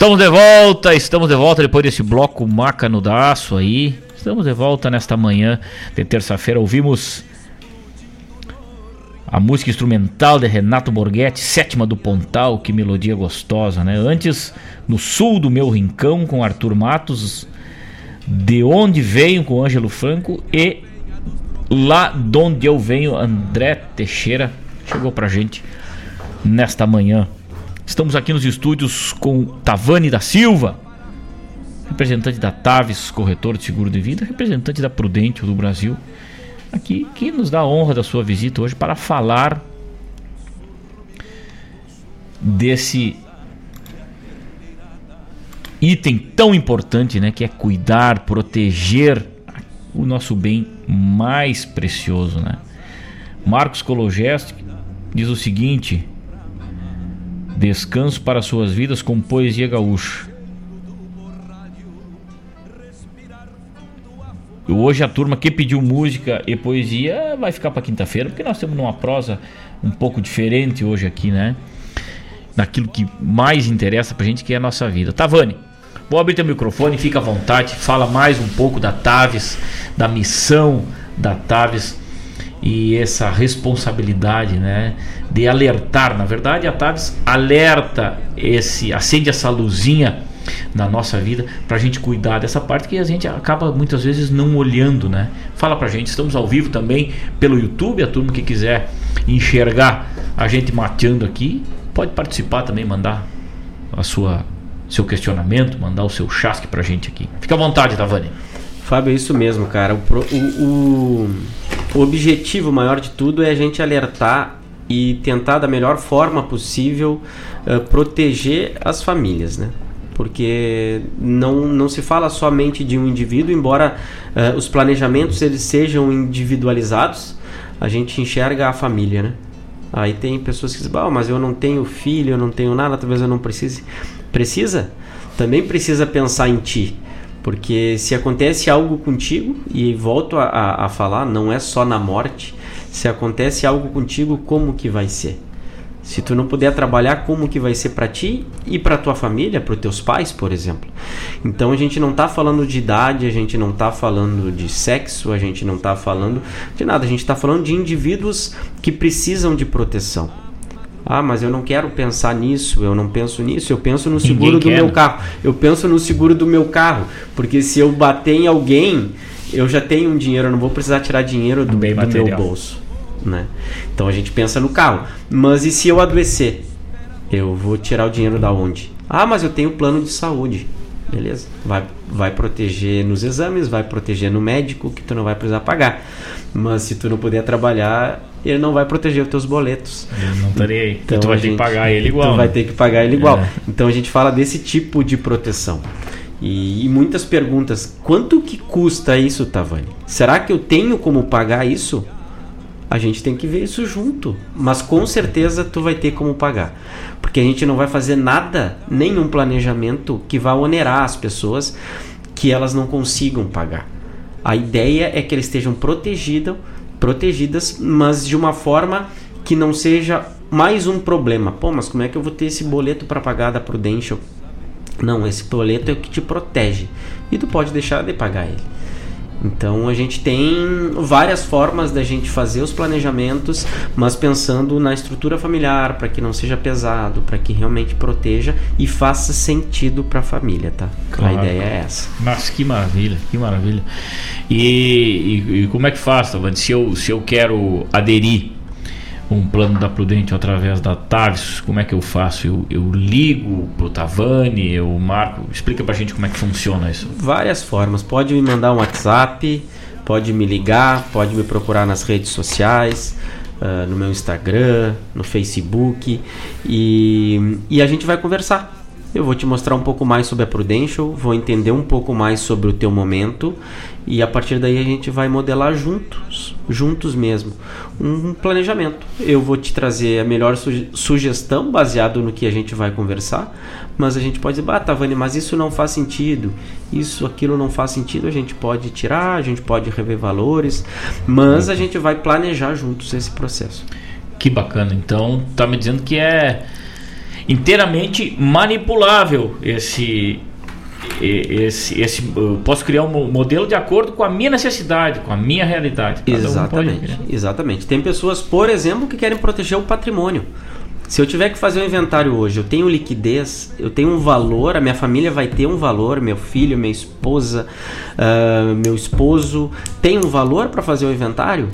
Estamos de volta, estamos de volta depois desse bloco maca no daço aí. Estamos de volta nesta manhã de terça-feira. Ouvimos a música instrumental de Renato Borghetti, Sétima do Pontal, que melodia gostosa, né? Antes, no sul do meu rincão, com Arthur Matos, De Onde Venho, com Ângelo Franco, e Lá de Onde Eu Venho, André Teixeira, chegou pra gente nesta manhã. Estamos aqui nos estúdios com Tavani da Silva, representante da Taves, corretor de seguro de vida, representante da Prudente do Brasil, aqui que nos dá a honra da sua visita hoje para falar desse item tão importante, né, que é cuidar, proteger o nosso bem mais precioso, né? Marcos Kologest diz o seguinte: Descanso para suas vidas com poesia gaúcha. Hoje a turma que pediu música e poesia vai ficar para quinta-feira, porque nós temos uma prosa um pouco diferente hoje aqui, né? Daquilo que mais interessa pra gente, que é a nossa vida. Tavani, vou abrir teu microfone, fica à vontade, fala mais um pouco da Taves, da missão da Taves e essa responsabilidade, né, de alertar. Na verdade, a Taves alerta esse, acende essa luzinha na nossa vida para a gente cuidar dessa parte que a gente acaba muitas vezes não olhando, né? Fala pra gente, estamos ao vivo também pelo YouTube, a turma que quiser enxergar a gente mateando aqui, pode participar também, mandar a sua seu questionamento, mandar o seu chasque pra gente aqui. Fica à vontade, Tavani. Fábio, é isso mesmo, cara. O, o- o objetivo maior de tudo é a gente alertar e tentar da melhor forma possível eh, proteger as famílias, né? porque não, não se fala somente de um indivíduo, embora uh, os planejamentos eles sejam individualizados, a gente enxerga a família, né? Aí tem pessoas que dizem, mas eu não tenho filho, eu não tenho nada, talvez eu não precise. Precisa? Também precisa pensar em ti. Porque se acontece algo contigo, e volto a, a, a falar, não é só na morte, se acontece algo contigo, como que vai ser? Se tu não puder trabalhar, como que vai ser para ti e para tua família, para os teus pais, por exemplo. Então a gente não está falando de idade, a gente não está falando de sexo, a gente não está falando de nada, a gente está falando de indivíduos que precisam de proteção. Ah, mas eu não quero pensar nisso, eu não penso nisso, eu penso no seguro Ninguém do quer. meu carro. Eu penso no seguro do meu carro, porque se eu bater em alguém, eu já tenho um dinheiro, eu não vou precisar tirar dinheiro do, do meu bolso né? Então a gente pensa no carro. Mas e se eu adoecer? Eu vou tirar o dinheiro da onde? Ah, mas eu tenho plano de saúde. Beleza. Vai, vai proteger nos exames, vai proteger no médico que tu não vai precisar pagar. Mas se tu não puder trabalhar, ele não vai proteger os teus boletos. Ele não estaria aí. Então tu vai gente, ter que pagar ele igual. Tu né? vai ter que pagar ele igual. É. Então a gente fala desse tipo de proteção. E, e, muitas perguntas. Quanto que custa isso, Tavani? Será que eu tenho como pagar isso? A gente tem que ver isso junto. Mas com certeza tu vai ter como pagar. Porque a gente não vai fazer nada, nenhum planejamento que vá onerar as pessoas que elas não consigam pagar. A ideia é que eles estejam protegidas, protegidas, mas de uma forma que não seja mais um problema. Pô, mas como é que eu vou ter esse boleto para pagar da Prudential? Não, esse boleto é o que te protege e tu pode deixar de pagar ele. Então a gente tem várias formas da gente fazer os planejamentos, mas pensando na estrutura familiar para que não seja pesado, para que realmente proteja e faça sentido para a família, tá? Claro. A ideia é essa. Mas que maravilha, que maravilha. E, e, e como é que faz, Tavani? Se eu, se eu quero aderir um plano da Prudente através da Tavis, como é que eu faço? Eu, eu ligo pro Tavani, eu marco. Explica pra gente como é que funciona isso. Várias formas. Pode me mandar um WhatsApp, pode me ligar, pode me procurar nas redes sociais. Uh, no meu Instagram, no Facebook e, e a gente vai conversar. Eu vou te mostrar um pouco mais sobre a Prudential, vou entender um pouco mais sobre o teu momento e a partir daí a gente vai modelar juntos, juntos mesmo, um planejamento. Eu vou te trazer a melhor sugestão baseado no que a gente vai conversar, mas a gente pode dizer, bah, Tavani, mas isso não faz sentido, isso, aquilo não faz sentido, a gente pode tirar, a gente pode rever valores, mas a gente vai planejar juntos esse processo. Que bacana, então tá me dizendo que é inteiramente manipulável esse esse, esse, posso criar um modelo de acordo com a minha necessidade, com a minha realidade. Cada exatamente, um exatamente. Tem pessoas, por exemplo, que querem proteger o patrimônio. Se eu tiver que fazer um inventário hoje, eu tenho liquidez, eu tenho um valor, a minha família vai ter um valor, meu filho, minha esposa, uh, meu esposo tem um valor para fazer o inventário?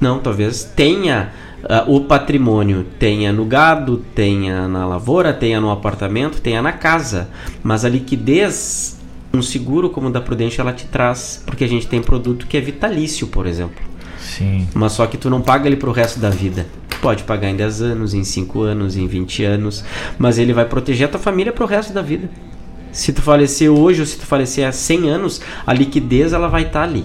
Não, talvez tenha uh, o patrimônio tenha no gado, tenha na lavoura, tenha no apartamento, tenha na casa. Mas a liquidez, um seguro como o da Prudente, ela te traz, porque a gente tem produto que é vitalício, por exemplo. Sim. Mas só que tu não paga ele pro resto da vida. Pode pagar em 10 anos, em 5 anos, em 20 anos, mas ele vai proteger a tua família pro resto da vida. Se tu falecer hoje ou se tu falecer há 100 anos, a liquidez ela vai estar tá ali.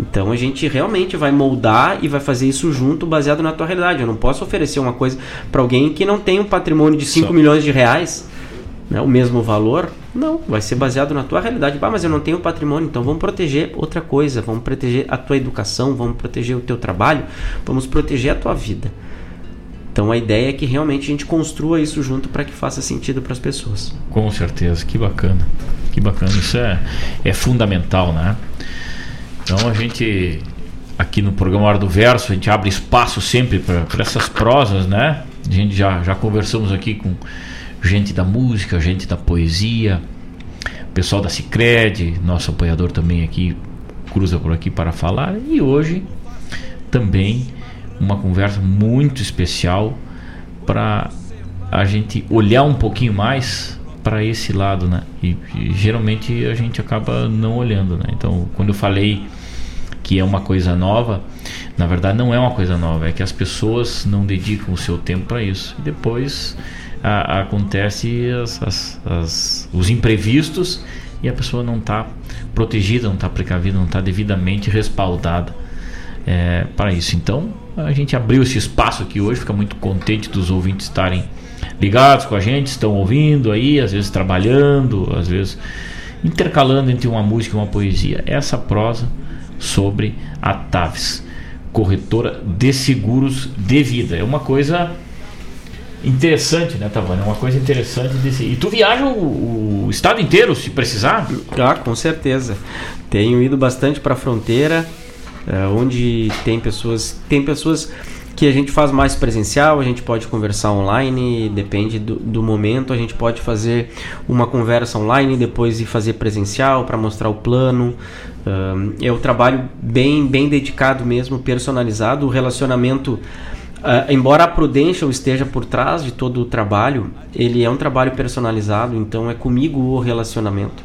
Então a gente realmente vai moldar e vai fazer isso junto, baseado na tua realidade. Eu não posso oferecer uma coisa para alguém que não tem um patrimônio de 5 Só. milhões de reais, né, o mesmo valor. Não, vai ser baseado na tua realidade. Bah, mas eu não tenho patrimônio, então vamos proteger outra coisa, vamos proteger a tua educação, vamos proteger o teu trabalho, vamos proteger a tua vida. Então a ideia é que realmente a gente construa isso junto para que faça sentido para as pessoas. Com certeza, que bacana. Que bacana, isso é, é fundamental, né? Então a gente aqui no programa Hora do Verso, a gente abre espaço sempre para essas prosas, né? A gente já, já conversamos aqui com gente da música, gente da poesia, pessoal da Cicred, nosso apoiador também aqui cruza por aqui para falar. E hoje também uma conversa muito especial para a gente olhar um pouquinho mais para esse lado, né? E, e, geralmente a gente acaba não olhando, né? Então, quando eu falei que é uma coisa nova, na verdade não é uma coisa nova, é que as pessoas não dedicam o seu tempo para isso. E depois a, acontece as, as, as, os imprevistos e a pessoa não está protegida, não está precavida, não está devidamente respaldada é, para isso. Então a gente abriu esse espaço aqui hoje, fica muito contente dos ouvintes estarem ligados com a gente, estão ouvindo aí, às vezes trabalhando, às vezes intercalando entre uma música e uma poesia. Essa prosa sobre a Taves, corretora de seguros de vida. É uma coisa interessante, né, Tavana? É uma coisa interessante desse. E tu viaja o, o, estado inteiro, se precisar? Ah, com certeza. Tenho ido bastante para a fronteira, é, onde tem pessoas, tem pessoas que a gente faz mais presencial, a gente pode conversar online, depende do, do momento, a gente pode fazer uma conversa online, depois ir fazer presencial para mostrar o plano. Um, eu trabalho bem, bem dedicado mesmo, personalizado, o relacionamento Uh, embora a Prudential esteja por trás de todo o trabalho, ele é um trabalho personalizado, então é comigo o relacionamento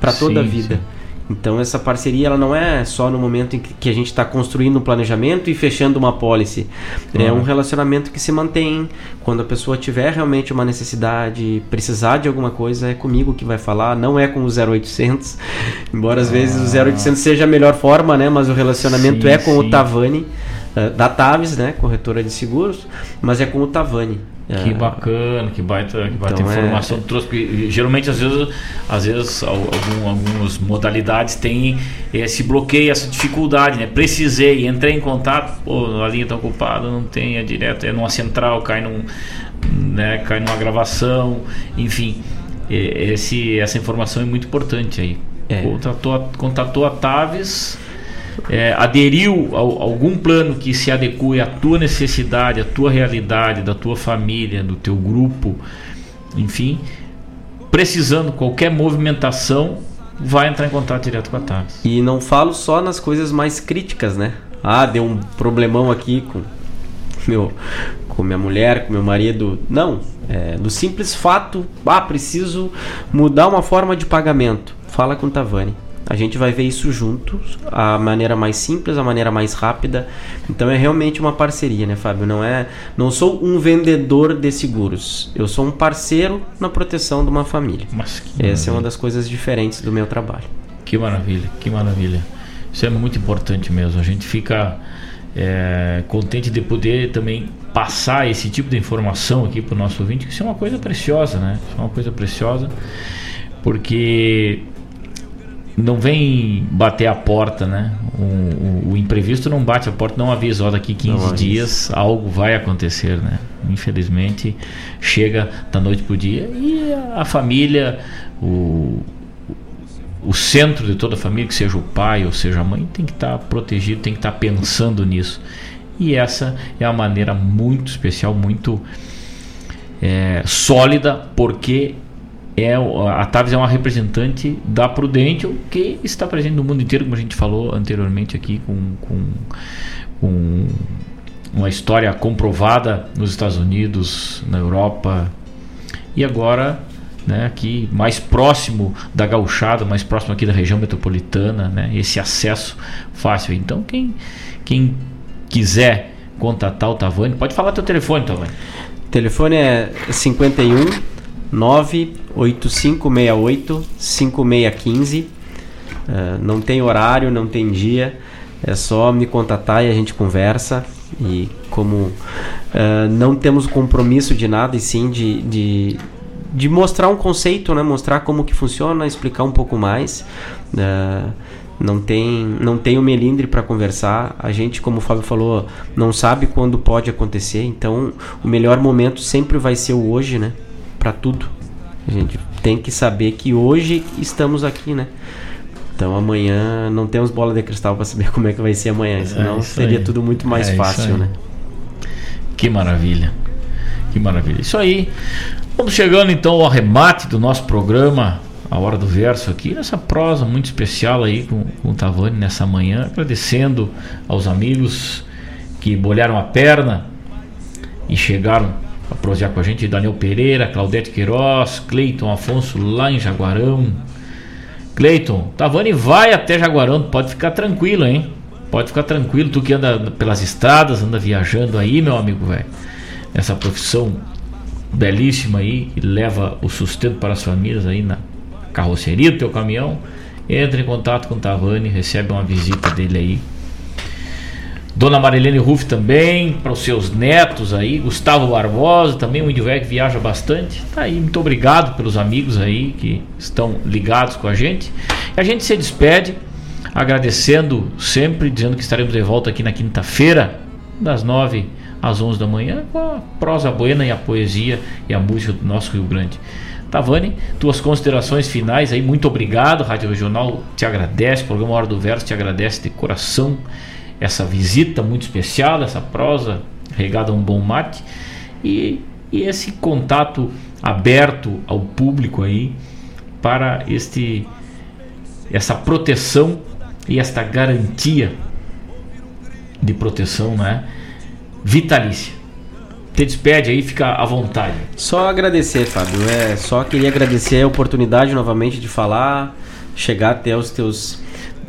para toda sim, a vida. Sim. Então essa parceria ela não é só no momento em que a gente está construindo um planejamento e fechando uma policy. Uhum. É um relacionamento que se mantém. Quando a pessoa tiver realmente uma necessidade, precisar de alguma coisa, é comigo que vai falar, não é com o 0800. Embora às vezes o 0800 seja a melhor forma, né? Mas o relacionamento sim, é com o Tavani. Da Taves, né, corretora de seguros, mas é com o Tavani. Que é. bacana, que baita, que baita então, informação é... trouxe. Porque, geralmente, às vezes, às vezes algum, algumas modalidades têm esse bloqueio, essa dificuldade, né? Precisei, entrei em contato, pô, a linha está ocupada, não tem, é direto, é numa central, cai, num, né, cai numa gravação, enfim. Esse, essa informação é muito importante aí. É. A Taves é, aderiu a, algum plano que se adeque à tua necessidade, à tua realidade, da tua família, do teu grupo, enfim, precisando qualquer movimentação, vai entrar em contato direto com a TAPS. E não falo só nas coisas mais críticas, né? Ah, deu um problemão aqui com meu com minha mulher, com meu marido. Não, é, do simples fato, ah, preciso mudar uma forma de pagamento. Fala com o Tavani. A gente vai ver isso juntos, a maneira mais simples, a maneira mais rápida. Então é realmente uma parceria, né, Fábio? Não é, não sou um vendedor de seguros. Eu sou um parceiro na proteção de uma família. Essa é uma das coisas diferentes do meu trabalho. Que maravilha, que maravilha. Isso é muito importante mesmo. A gente fica é, contente de poder também passar esse tipo de informação aqui para o nosso ouvinte. Isso é uma coisa preciosa, né? Isso é uma coisa preciosa, porque não vem bater a porta, né? O, o, o, imprevisto não bate a porta, não avisa, ó, daqui 15 não, dias algo vai acontecer, né? Infelizmente, chega da noite pro dia e a, a família, o, o centro de toda a família, que seja o pai ou seja a mãe, tem que estar tá protegido, tem que estar tá pensando nisso. E essa é uma maneira muito especial, muito é, sólida, porque é a Tavis é uma representante da Prudential que está presente no mundo inteiro, como a gente falou anteriormente aqui, com, com, com uma história comprovada nos Estados Unidos, na Europa e agora né, aqui mais próximo da gauchada, mais próximo aqui da região metropolitana, né, esse acesso fácil. Então quem, quem quiser contatar o Tavani, pode falar teu telefone, Tavani. O telefone é 51 98568 5615. Uh, não tem horário, não tem dia. É só me contatar e a gente conversa. E como uh, não temos compromisso de nada, e sim de, de, de, mostrar um conceito, né? mostrar como que funciona, explicar um pouco mais. Uh, não tem não tem o melindre para conversar. A gente, como o Fábio falou, não sabe quando pode acontecer. Então, o melhor momento sempre vai ser o hoje, né? Para tudo. A gente tem que saber que hoje estamos aqui, né? Então amanhã não temos bola de cristal para saber como é que vai ser amanhã, é senão é seria aí. tudo muito mais é fácil, né? Que maravilha. Que maravilha. Isso aí. Vamos chegando então ao arremate do nosso programa, a hora do verso aqui, nessa prosa muito especial aí com, com o Tavani nessa manhã, agradecendo aos amigos que bolharam a perna e chegaram para prosear com a gente, Daniel Pereira, Claudete Queiroz, Cleiton Afonso lá em Jaguarão. Cleiton, Tavani vai até Jaguarão, pode ficar tranquilo, hein? Pode ficar tranquilo, tu que anda pelas estradas, anda viajando aí, meu amigo, velho. Essa profissão belíssima aí, que leva o sustento para as famílias aí na carroceria do teu caminhão, entra em contato com o Tavani, recebe uma visita dele aí. Dona Marilene Ruff também, para os seus netos aí, Gustavo Barbosa, também um índio que viaja bastante. Tá aí, muito obrigado pelos amigos aí que estão ligados com a gente. E a gente se despede agradecendo sempre, dizendo que estaremos de volta aqui na quinta-feira, das nove às onze da manhã, com a prosa buena e a poesia e a música do nosso Rio Grande. Tavani, tuas considerações finais aí, muito obrigado. Rádio Regional te agradece, programa Hora do Verso te agradece de coração essa visita muito especial, essa prosa regada a um bom mate e, e esse contato aberto ao público aí para este essa proteção e esta garantia de proteção, né, vitalícia. Te despede aí, fica à vontade. Só agradecer, Fábio. É, só queria agradecer a oportunidade novamente de falar, chegar até os teus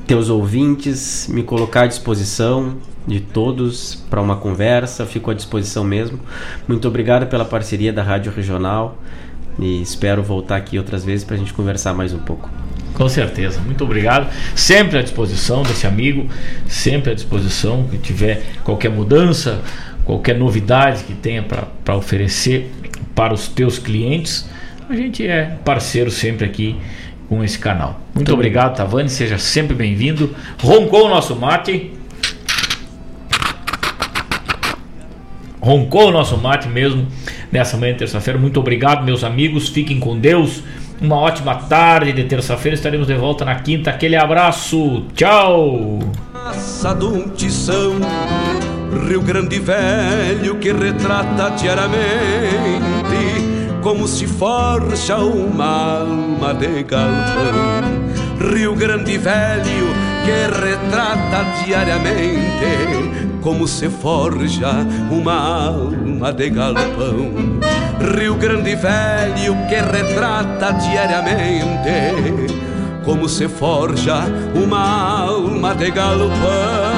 teus ouvintes, me colocar à disposição de todos para uma conversa, fico à disposição mesmo. Muito obrigado pela parceria da Rádio Regional e espero voltar aqui outras vezes para a gente conversar mais um pouco. Com certeza, muito obrigado. Sempre à disposição desse amigo, sempre à disposição. Que tiver qualquer mudança, qualquer novidade que tenha para oferecer para os teus clientes, a gente é parceiro sempre aqui com esse canal. Muito, obrigado, Tavani. Seja sempre bem-vindo. Roncou o nosso mate. Roncou o nosso mate mesmo nessa manhã de terça-feira. Muito obrigado, meus amigos. Fiquem com Deus. Uma ótima tarde de terça-feira. Estaremos de volta na quinta. Aquele abraço. Tchau. Rio Grande Velho que retrata diariamente como se forja uma alma de galpão. Rio Grande Velho que retrata diariamente como se forja uma alma de galpão. Rio Grande Velho que retrata diariamente como se forja uma alma de galpão.